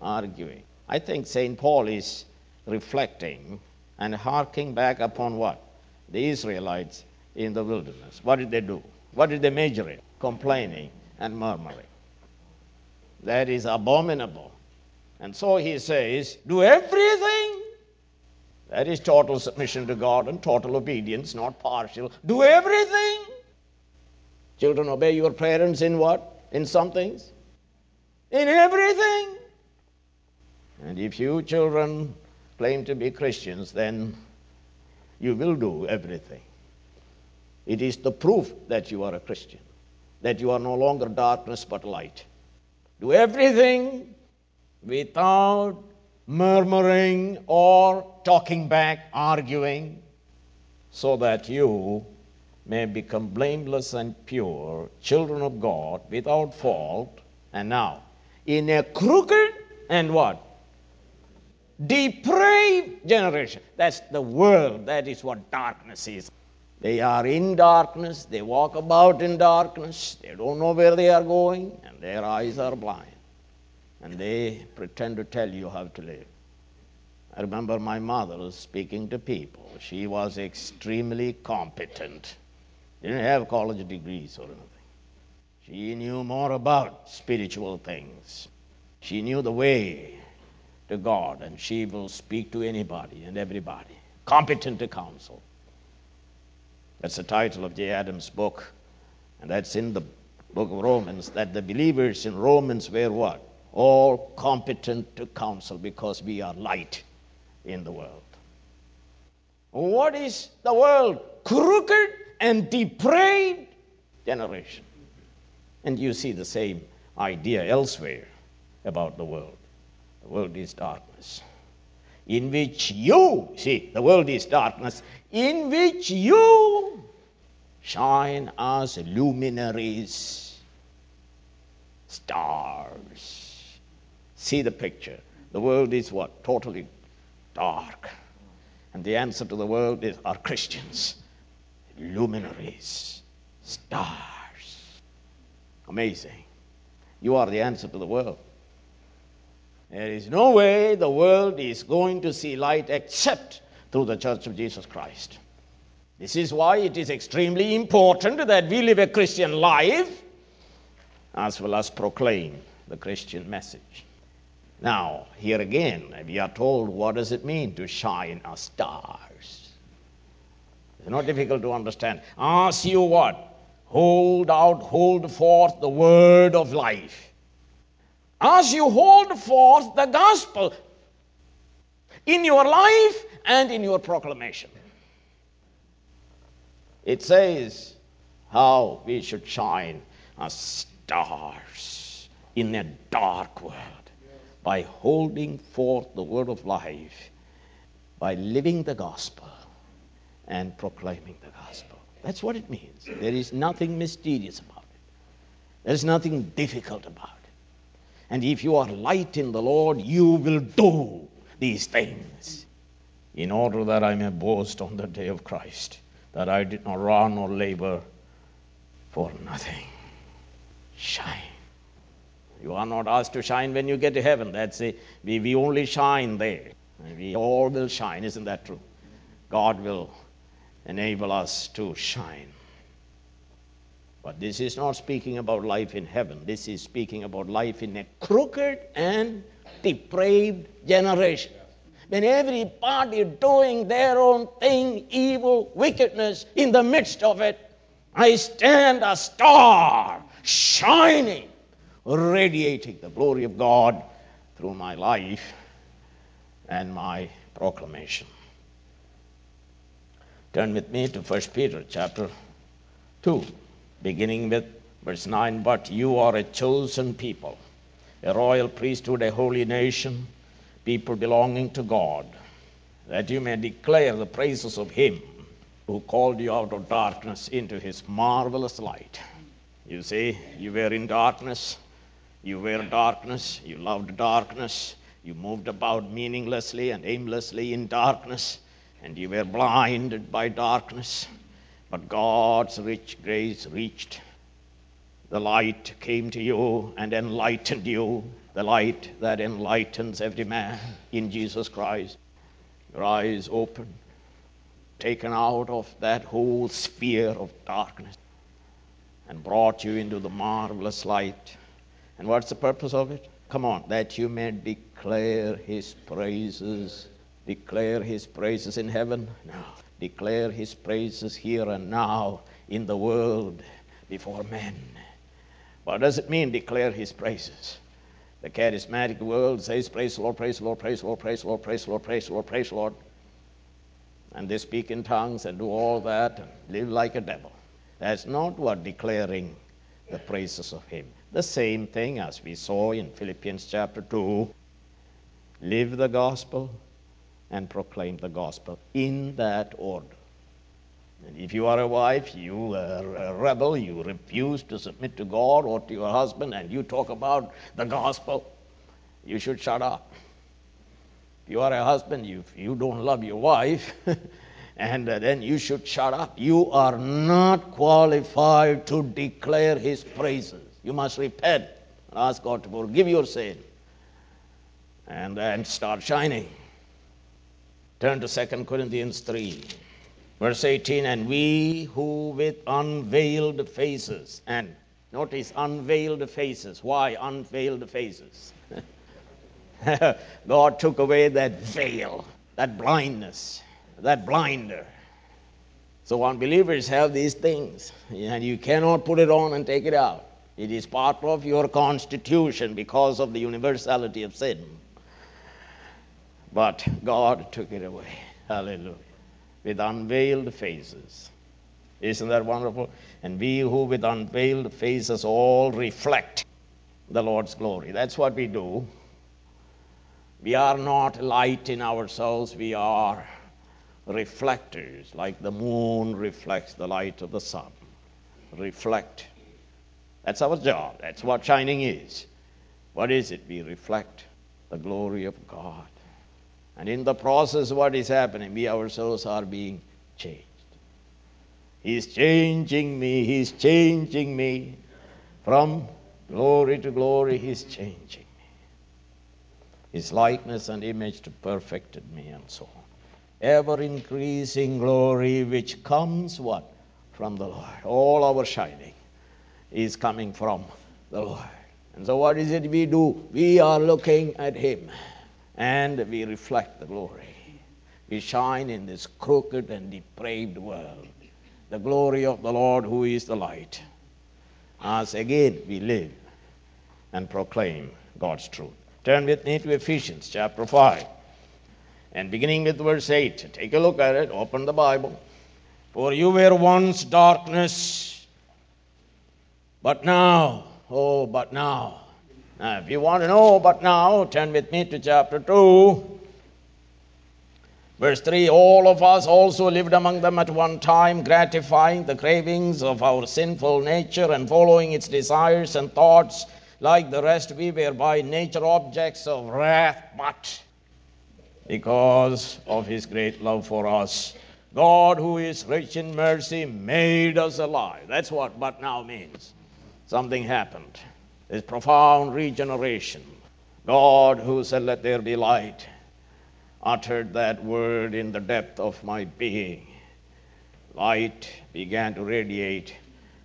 arguing. I think St. Paul is reflecting and harking back upon what? The Israelites in the wilderness. What did they do? What did they major in? Complaining and murmuring. That is abominable. And so he says, do everything. That is total submission to God and total obedience, not partial. Do everything Children, obey your parents in what? In some things? In everything. And if you children claim to be Christians, then you will do everything. It is the proof that you are a Christian, that you are no longer darkness but light. Do everything without murmuring or talking back, arguing, so that you may become blameless and pure, children of God, without fault. And now, in a crooked and what? Depraved generation. That's the world. That is what darkness is. They are in darkness. They walk about in darkness. They don't know where they are going, and their eyes are blind. And they pretend to tell you how to live. I remember my mother speaking to people. She was extremely competent didn't have college degrees or anything. She knew more about spiritual things. She knew the way to God, and she will speak to anybody and everybody. Competent to counsel. That's the title of J. Adams' book, and that's in the book of Romans, that the believers in Romans were what? All competent to counsel because we are light in the world. What is the world? Crooked and depraved generation. And you see the same idea elsewhere about the world. The world is darkness. In which you, see, the world is darkness, in which you shine as luminaries, stars. See the picture. The world is what? Totally dark. And the answer to the world is are Christians, luminaries, stars. Amazing. You are the answer to the world. There is no way the world is going to see light except through the Church of Jesus Christ. This is why it is extremely important that we live a Christian life as well as proclaim the Christian message. Now, here again, we are told what does it mean to shine as stars? It's not difficult to understand. Ask you what? Hold out, hold forth the word of life. As you hold forth the gospel in your life and in your proclamation. It says how we should shine as stars in a dark world by holding forth the word of life, by living the gospel and proclaiming the gospel. That's what it means. There is nothing mysterious about it, there's nothing difficult about it. And if you are light in the Lord, you will do these things in order that I may boast on the day of Christ that I did not run or labor for nothing. Shine. You are not asked to shine when you get to heaven. That's it. We, we only shine there. We all will shine. Isn't that true? God will enable us to shine. But this is not speaking about life in heaven. This is speaking about life in a crooked and depraved generation. When everybody doing their own thing, evil, wickedness, in the midst of it, I stand a star shining, radiating the glory of God through my life and my proclamation. Turn with me to 1 Peter chapter 2, beginning with verse 9. But you are a chosen people, a royal priesthood, a holy nation, people belonging to God, that you may declare the praises of Him who called you out of darkness into His marvelous light. You see, you were in darkness, you were darkness, you loved darkness, you moved about meaninglessly and aimlessly in darkness and you were blinded by darkness. But God's rich grace reached. The light came to you and enlightened you, the light that enlightens every man in Jesus Christ. Your eyes opened, taken out of that whole sphere of darkness, and brought you into the marvelous light. And what's the purpose of it? Come on, that you may declare his praises declare his praises in heaven? No. Declare his praises here and now in the world before men. What does it mean, declare his praises? The charismatic world says, Praise the Lord, praise the Lord, praise the Lord, praise the Lord, praise the Lord, praise the Lord, praise the Lord. And they speak in tongues and do all that and live like a devil. That's not what declaring the praises of him. The same thing as we saw in Philippians chapter 2. Live the gospel, and proclaim the gospel in that order. And if you are a wife, you are a rebel, you refuse to submit to God or to your husband, and you talk about the gospel, you should shut up. If you are a husband, you, you don't love your wife, and uh, then you should shut up. You are not qualified to declare his praises. You must repent and ask God to forgive your sin and then start shining. Turn to 2 Corinthians 3, verse 18. And we who with unveiled faces, and notice unveiled faces. Why unveiled faces? God took away that veil, that blindness, that blinder. So unbelievers have these things, and you cannot put it on and take it out. It is part of your constitution because of the universality of sin. But God took it away. Hallelujah. With unveiled faces. Isn't that wonderful? And we who with unveiled faces all reflect the Lord's glory. That's what we do. We are not light in ourselves, we are reflectors, like the moon reflects the light of the sun. Reflect. That's our job. That's what shining is. What is it? We reflect the glory of God. And in the process, what is happening? We ourselves are being changed. He's changing me. He's changing me. From glory to glory, He's changing me. His likeness and image to perfected me, and so on. Ever increasing glory, which comes what? From the Lord. All our shining is coming from the Lord. And so, what is it we do? We are looking at Him and we reflect the glory. We shine in this crooked and depraved world. The glory of the Lord, who is the light. As again we live and proclaim God's truth. Turn with me to Ephesians chapter 5. And beginning with verse 8, take a look at it, open the Bible. For you were once darkness, but now, oh, but now, now, if you want to know but now, turn with me to chapter 2. Verse 3 All of us also lived among them at one time, gratifying the cravings of our sinful nature and following its desires and thoughts. Like the rest, we were by nature objects of wrath, but because of his great love for us, God, who is rich in mercy, made us alive. That's what but now means. Something happened. This profound regeneration. God, who said, Let there be light, uttered that word in the depth of my being. Light began to radiate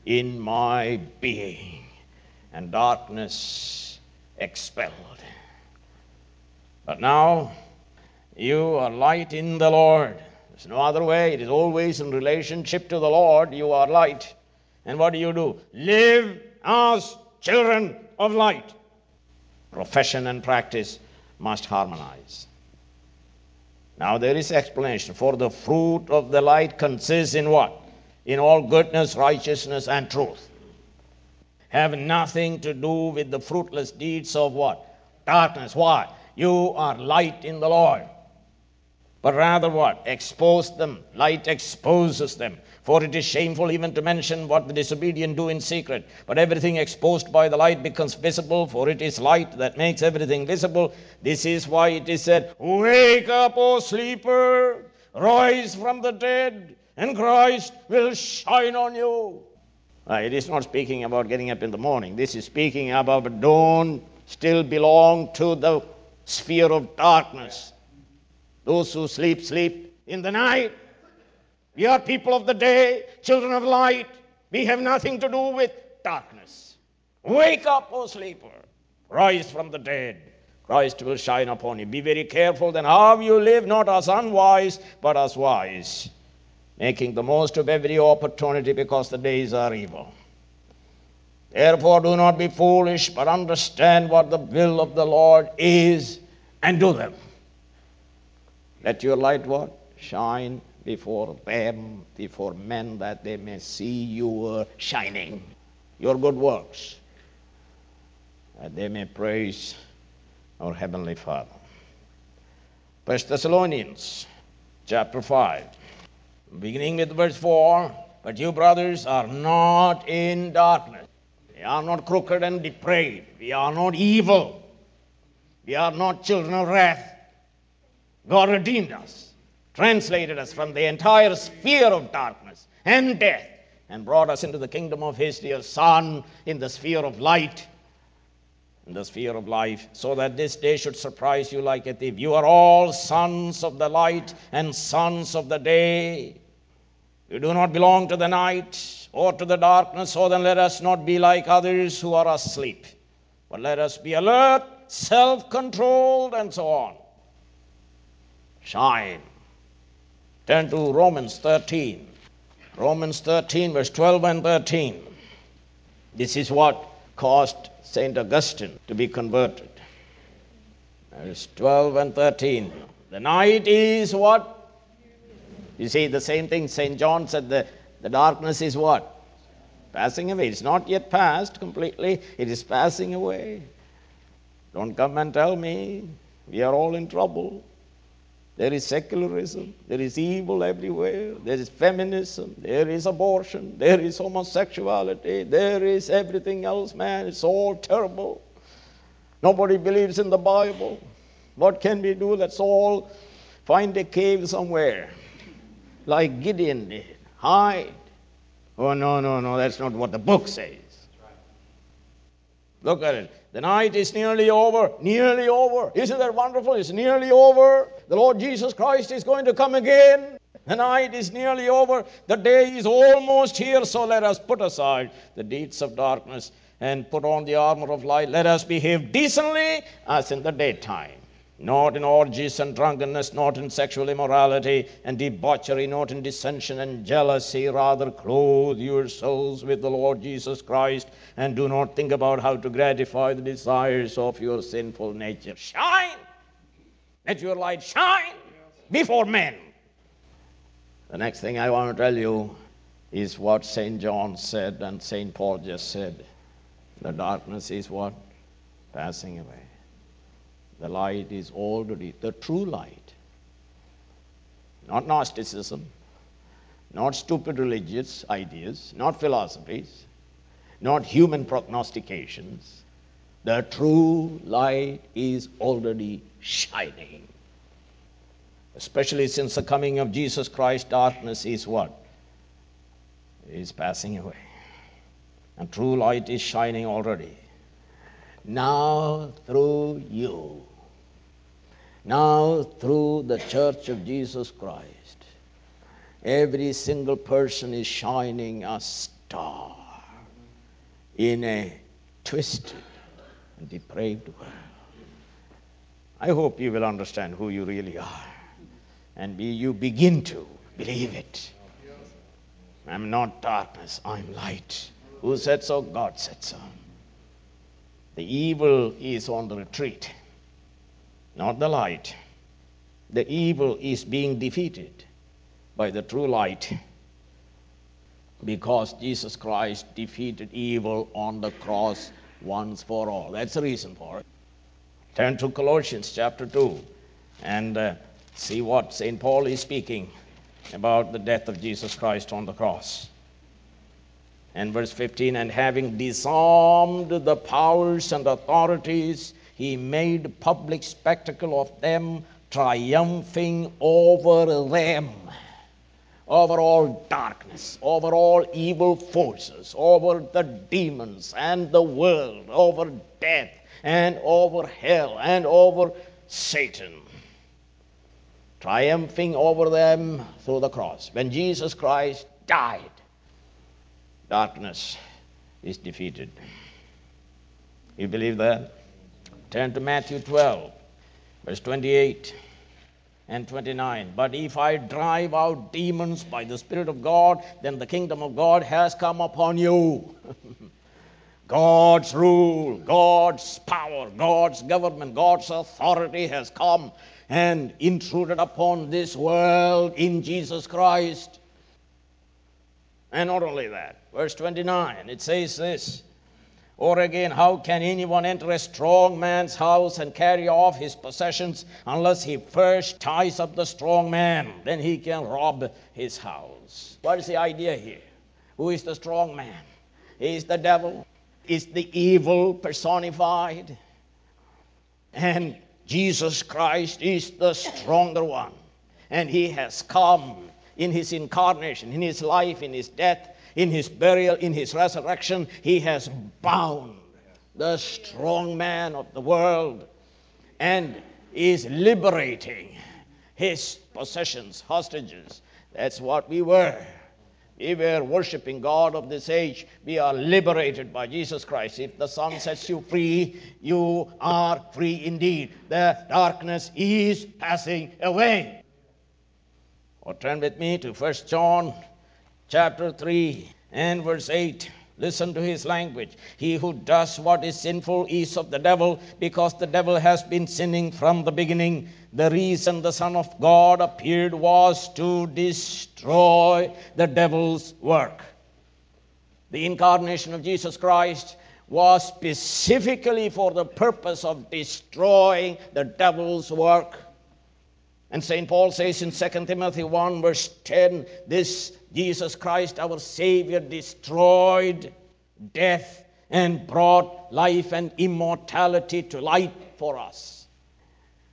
in my being, and darkness expelled. But now you are light in the Lord. There's no other way. It is always in relationship to the Lord. You are light. And what do you do? Live as children of light. Profession and practice must harmonize. Now there is explanation. For the fruit of the light consists in what? In all goodness, righteousness, and truth. Have nothing to do with the fruitless deeds of what? Darkness. Why? You are light in the Lord. But rather what? Expose them. Light exposes them. For it is shameful even to mention what the disobedient do in secret. But everything exposed by the light becomes visible, for it is light that makes everything visible. This is why it is said, Wake up, O sleeper, rise from the dead, and Christ will shine on you. Uh, it is not speaking about getting up in the morning. This is speaking about don't still belong to the sphere of darkness. Those who sleep, sleep in the night. We are people of the day, children of light. We have nothing to do with darkness. Wake up, O sleeper. Rise from the dead. Christ will shine upon you. Be very careful then how you live, not as unwise, but as wise, making the most of every opportunity because the days are evil. Therefore, do not be foolish, but understand what the will of the Lord is and do them. Let your light what? Shine before them, before men, that they may see your shining, your good works, that they may praise our Heavenly Father. First Thessalonians chapter 5, beginning with verse 4. But you, brothers, are not in darkness. We are not crooked and depraved. We are not evil. We are not children of wrath. God redeemed us translated us from the entire sphere of darkness and death and brought us into the kingdom of his dear Son in the sphere of light, in the sphere of life, so that this day should surprise you like a thief. You are all sons of the light and sons of the day. You do not belong to the night or to the darkness, so then let us not be like others who are asleep. But let us be alert, self controlled, and so on. Shine. Turn to Romans 13. Romans 13, verse 12 and 13. This is what caused St. Augustine to be converted. Verse 12 and 13. The night is what? You see, the same thing St. John said the, the darkness is what? Passing away. It's not yet passed completely, it is passing away. Don't come and tell me we are all in trouble. There is secularism, there is evil everywhere, there is feminism, there is abortion, there is homosexuality, there is everything else, man. It's all terrible. Nobody believes in the Bible. What can we do? Let's all find a cave somewhere, like Gideon did. Hide. Oh, no, no, no, that's not what the book says. Look at it. The night is nearly over. Nearly over. Isn't that wonderful? It's nearly over. The Lord Jesus Christ is going to come again. The night is nearly over. The day is almost here. So let us put aside the deeds of darkness and put on the armor of light. Let us behave decently as in the daytime not in orgies and drunkenness, not in sexual immorality and debauchery, not in dissension and jealousy. Rather, clothe yourselves with the Lord Jesus Christ and do not think about how to gratify the desires of your sinful nature. Shine! Let your light shine before men. The next thing I want to tell you is what St. John said and St. Paul just said. The darkness is what? Passing away. The light is already the true light. Not Gnosticism, not stupid religious ideas, not philosophies, not human prognostications. The true light is already shining. Especially since the coming of Jesus Christ, darkness is what? Is passing away. And true light is shining already. Now through you now, through the Church of Jesus Christ, every single person is shining a star in a twisted depraved world. I hope you will understand who you really are and be, you begin to believe it. I'm not darkness, I'm light. Who said so? God said so. The evil is on the retreat not the light. The evil is being defeated by the true light because Jesus Christ defeated evil on the cross once for all. That's the reason for it. Turn to Colossians chapter 2 and uh, see what St. Paul is speaking about the death of Jesus Christ on the cross. And verse 15, and having disarmed the powers and authorities, he made public spectacle of them, triumphing over them, over all darkness, over all evil forces, over the demons and the world, over death and over hell and over Satan. Triumphing over them through the cross. When Jesus Christ died, darkness is defeated. You believe that? Turn to Matthew 12, verse 28 and 29. But if I drive out demons by the Spirit of God, then the kingdom of God has come upon you. God's rule, God's power, God's government, God's authority has come and intruded upon this world in Jesus Christ. And not only that, verse 29, it says this or again, how can anyone enter a strong man's house and carry off his possessions unless he first ties up the strong man? Then he can rob his house. What is the idea here? Who is the strong man? Is the devil? Is the evil personified? And Jesus Christ is the stronger one. And he has come in his incarnation, in his life, in his death, in his burial, in his resurrection, he has bound the strong man of the world and is liberating his possessions, hostages. That's what we were. We were worshiping God of this age. We are liberated by Jesus Christ. If the Son sets you free, you are free indeed. The darkness is passing away. Or turn with me to 1 John chapter 3 and verse 8. Listen to his language. He who does what is sinful is of the devil, because the devil has been sinning from the beginning. The reason the Son of God appeared was to destroy the devil's work. The incarnation of Jesus Christ was specifically for the purpose of destroying the devil's work. And St. Paul says in 2 Timothy 1, verse 10, this Jesus Christ, our Savior, destroyed death and brought life and immortality to light for us.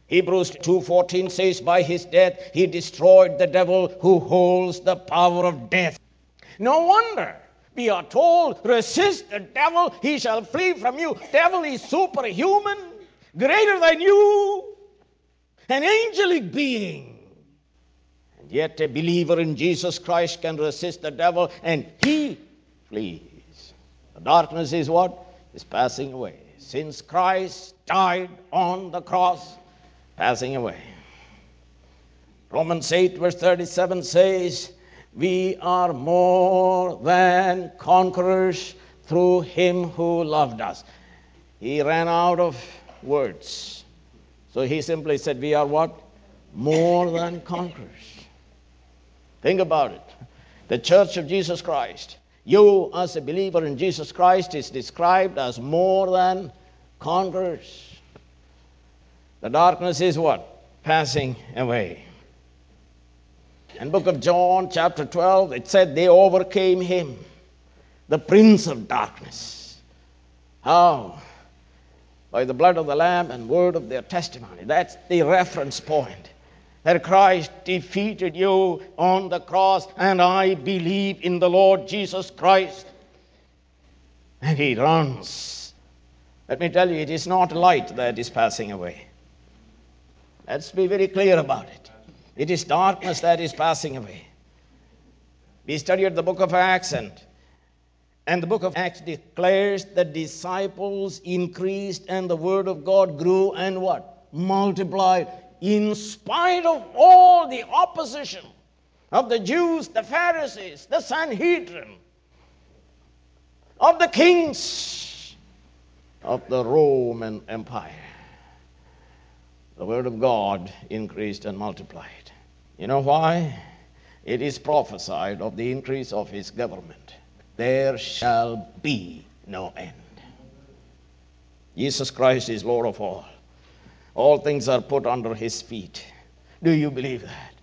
Hebrews 2:14 says by his death he destroyed the devil who holds the power of death. No wonder we are told resist the devil he shall flee from you. Devil is superhuman, greater than you an angelic being. Yet, a believer in Jesus Christ can resist the devil and he flees. The darkness is what? Is passing away. Since Christ died on the cross, passing away. Romans 8, verse 37 says, We are more than conquerors through him who loved us. He ran out of words. So he simply said, We are what? More than conquerors. Think about it. The church of Jesus Christ, you as a believer in Jesus Christ, is described as more than conquerors. The darkness is what? Passing away. In book of John, chapter 12, it said they overcame him, the prince of darkness. How? by the blood of the Lamb and word of their testimony. That's the reference point. That Christ defeated you on the cross, and I believe in the Lord Jesus Christ. And he runs. Let me tell you, it is not light that is passing away. Let's be very clear about it. It is darkness that is passing away. We studied the book of Acts, and and the book of Acts declares the disciples increased and the word of God grew and what? Multiplied in spite of all the opposition of the Jews, the Pharisees, the Sanhedrin, of the kings of the Roman Empire. The word of God increased and multiplied. You know why? It is prophesied of the increase of his government there shall be no end. Jesus Christ is Lord of all. All things are put under his feet. Do you believe that?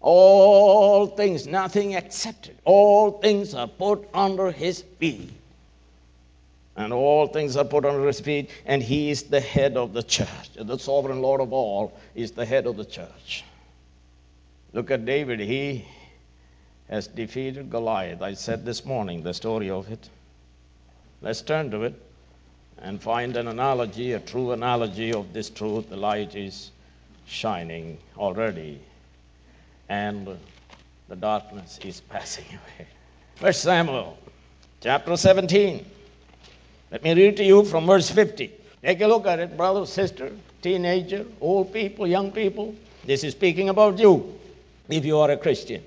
All things, nothing excepted. All things are put under his feet. And all things are put under his feet, and he is the head of the church. The sovereign Lord of all is the head of the church. Look at David. He has defeated Goliath. I said this morning the story of it. Let's turn to it and find an analogy, a true analogy of this truth. The light is shining already, and the darkness is passing away. First Samuel chapter 17. Let me read to you from verse 50. Take a look at it, brother, sister, teenager, old people, young people. This is speaking about you if you are a Christian.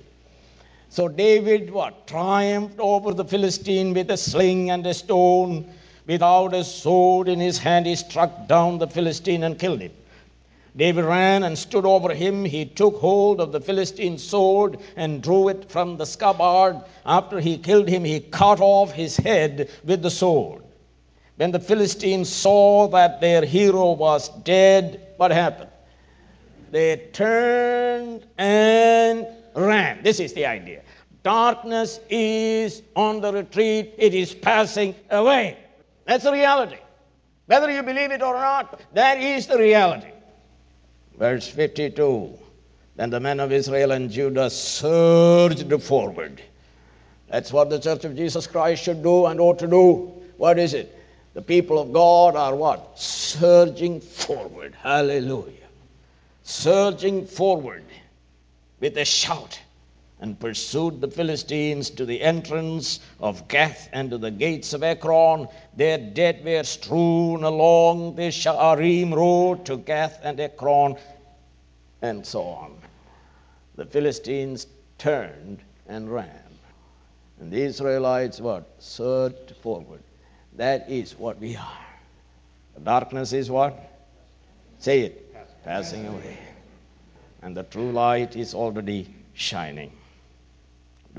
So David what? Triumphed over the Philistine with a sling and a stone. Without a sword in his hand, he struck down the Philistine and killed him. David ran and stood over him. He took hold of the Philistine's sword and drew it from the scabbard. After he killed him, he cut off his head with the sword. When the Philistines saw that their hero was dead, what happened? They turned and ran. This is the idea. Darkness is on the retreat, it is passing away. That's the reality. Whether you believe it or not, that is the reality. Verse 52 Then the men of Israel and Judah surged forward. That's what the Church of Jesus Christ should do and ought to do. What is it? The people of God are what? Surging forward. Hallelujah. Surging forward with a shout and pursued the Philistines to the entrance of Gath and to the gates of Ekron. Their dead were strewn along the Sha'arim road to Gath and Ekron, and so on. The Philistines turned and ran. And the Israelites what? Surged forward. That is what we are. The darkness is what? Say it. Passing away. And the true light is already shining.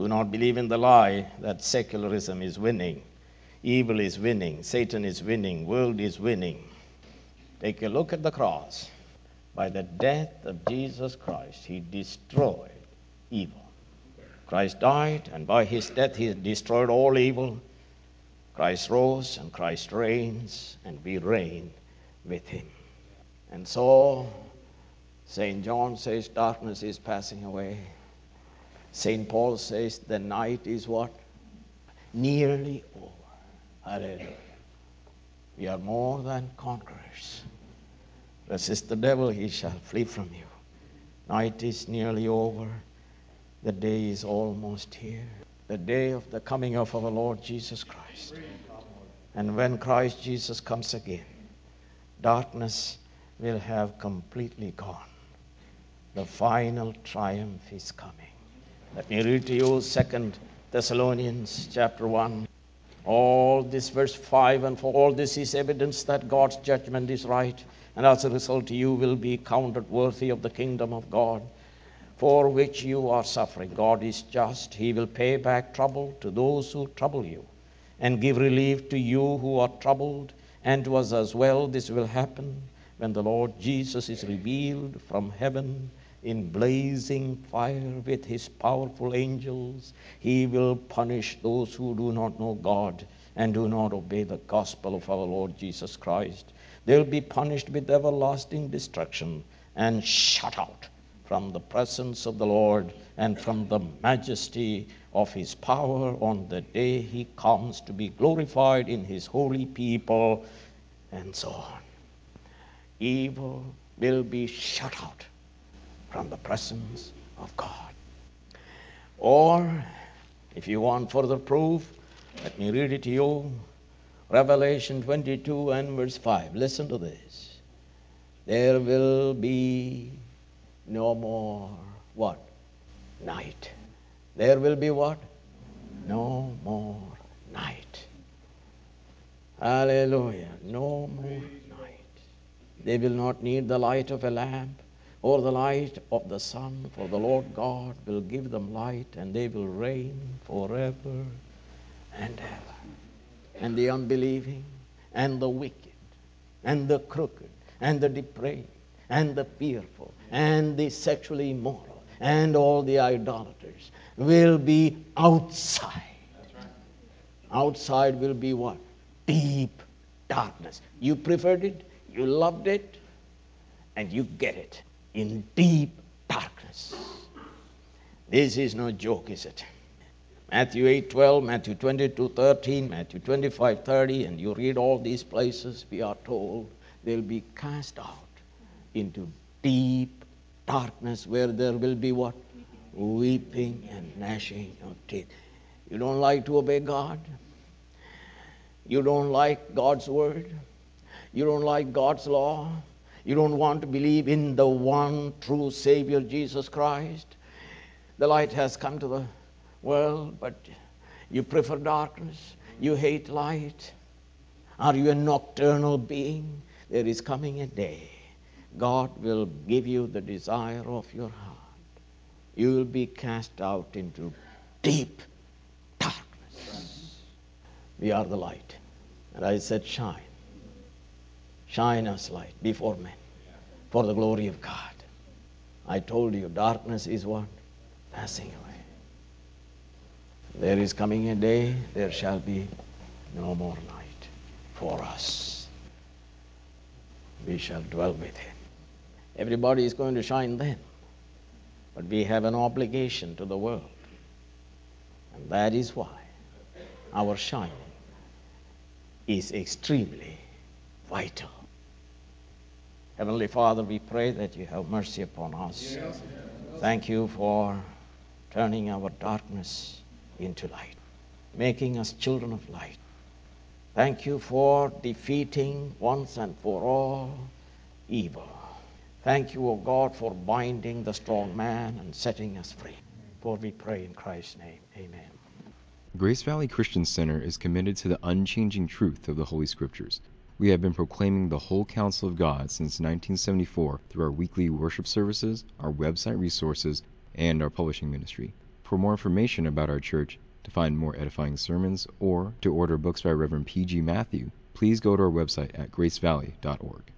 Do not believe in the lie that secularism is winning. Evil is winning. Satan is winning. World is winning. Take a look at the cross. By the death of Jesus Christ, he destroyed evil. Christ died, and by his death, he destroyed all evil. Christ rose, and Christ reigns, and we reign with him. And so, St. John says, darkness is passing away. St. Paul says, the night is what? Nearly over. Hallelujah. We are more than conquerors. Resist the devil, he shall flee from you. Night is nearly over. The day is almost here. The day of the coming of our Lord Jesus Christ. And when Christ Jesus comes again, darkness will have completely gone. The final triumph is coming. Let me read to you Second Thessalonians chapter 1. All this, verse 5, and for all this is evidence that God's judgment is right, and as a result, you will be counted worthy of the kingdom of God, for which you are suffering. God is just. He will pay back trouble to those who trouble you, and give relief to you who are troubled, and to us as well. This will happen when the Lord Jesus is revealed from heaven in blazing fire with his powerful angels. He will punish those who do not know God and do not obey the gospel of our Lord Jesus Christ. They'll be punished with everlasting destruction and shut out from the presence of the Lord and from the majesty of his power on the day he comes to be glorified in his holy people, and so on. Evil will be shut out from the presence of God. Or, if you want further proof, let me read it to you. Revelation 22 and verse 5. Listen to this. There will be no more what? Night. There will be what? No more night. Hallelujah. No more night. They will not need the light of a lamp or the light of the sun, for the Lord God will give them light, and they will reign forever and ever. And the unbelieving, and the wicked, and the crooked, and the depraved, and the fearful, and the sexually immoral, and all the idolaters will be outside. Outside will be what? Deep darkness. You preferred it, you loved it, and you get it in deep darkness. This is no joke, is it? Matthew 8 12, Matthew 22 13, Matthew 25 30, and you read all these places, we are told they'll be cast out into deep darkness where there will be what? Weeping and gnashing of teeth. You don't like to obey God? You don't like God's word? You don't like God's law? You don't want to believe in the one true Savior, Jesus Christ. The light has come to the world, but you prefer darkness. You hate light. Are you a nocturnal being? There is coming a day. God will give you the desire of your heart. You will be cast out into deep darkness. We are the light. And I said, shine. Shine as light before men for the glory of God. I told you, darkness is what? Passing away. There is coming a day, there shall be no more night for us. We shall dwell with Him. Everybody is going to shine then. But we have an obligation to the world. And that is why our shining is extremely vital. Heavenly Father, we pray that you have mercy upon us. Thank you for turning our darkness into light, making us children of light. Thank you for defeating once and for all evil. Thank you, O God, for binding the strong man and setting us free. For we pray in Christ's name. Amen. Grace Valley Christian Center is committed to the unchanging truth of the Holy Scriptures. We have been proclaiming the whole counsel of God since 1974 through our weekly worship services, our website resources, and our publishing ministry. For more information about our church, to find more edifying sermons, or to order books by Reverend P.G. Matthew, please go to our website at gracevalley.org.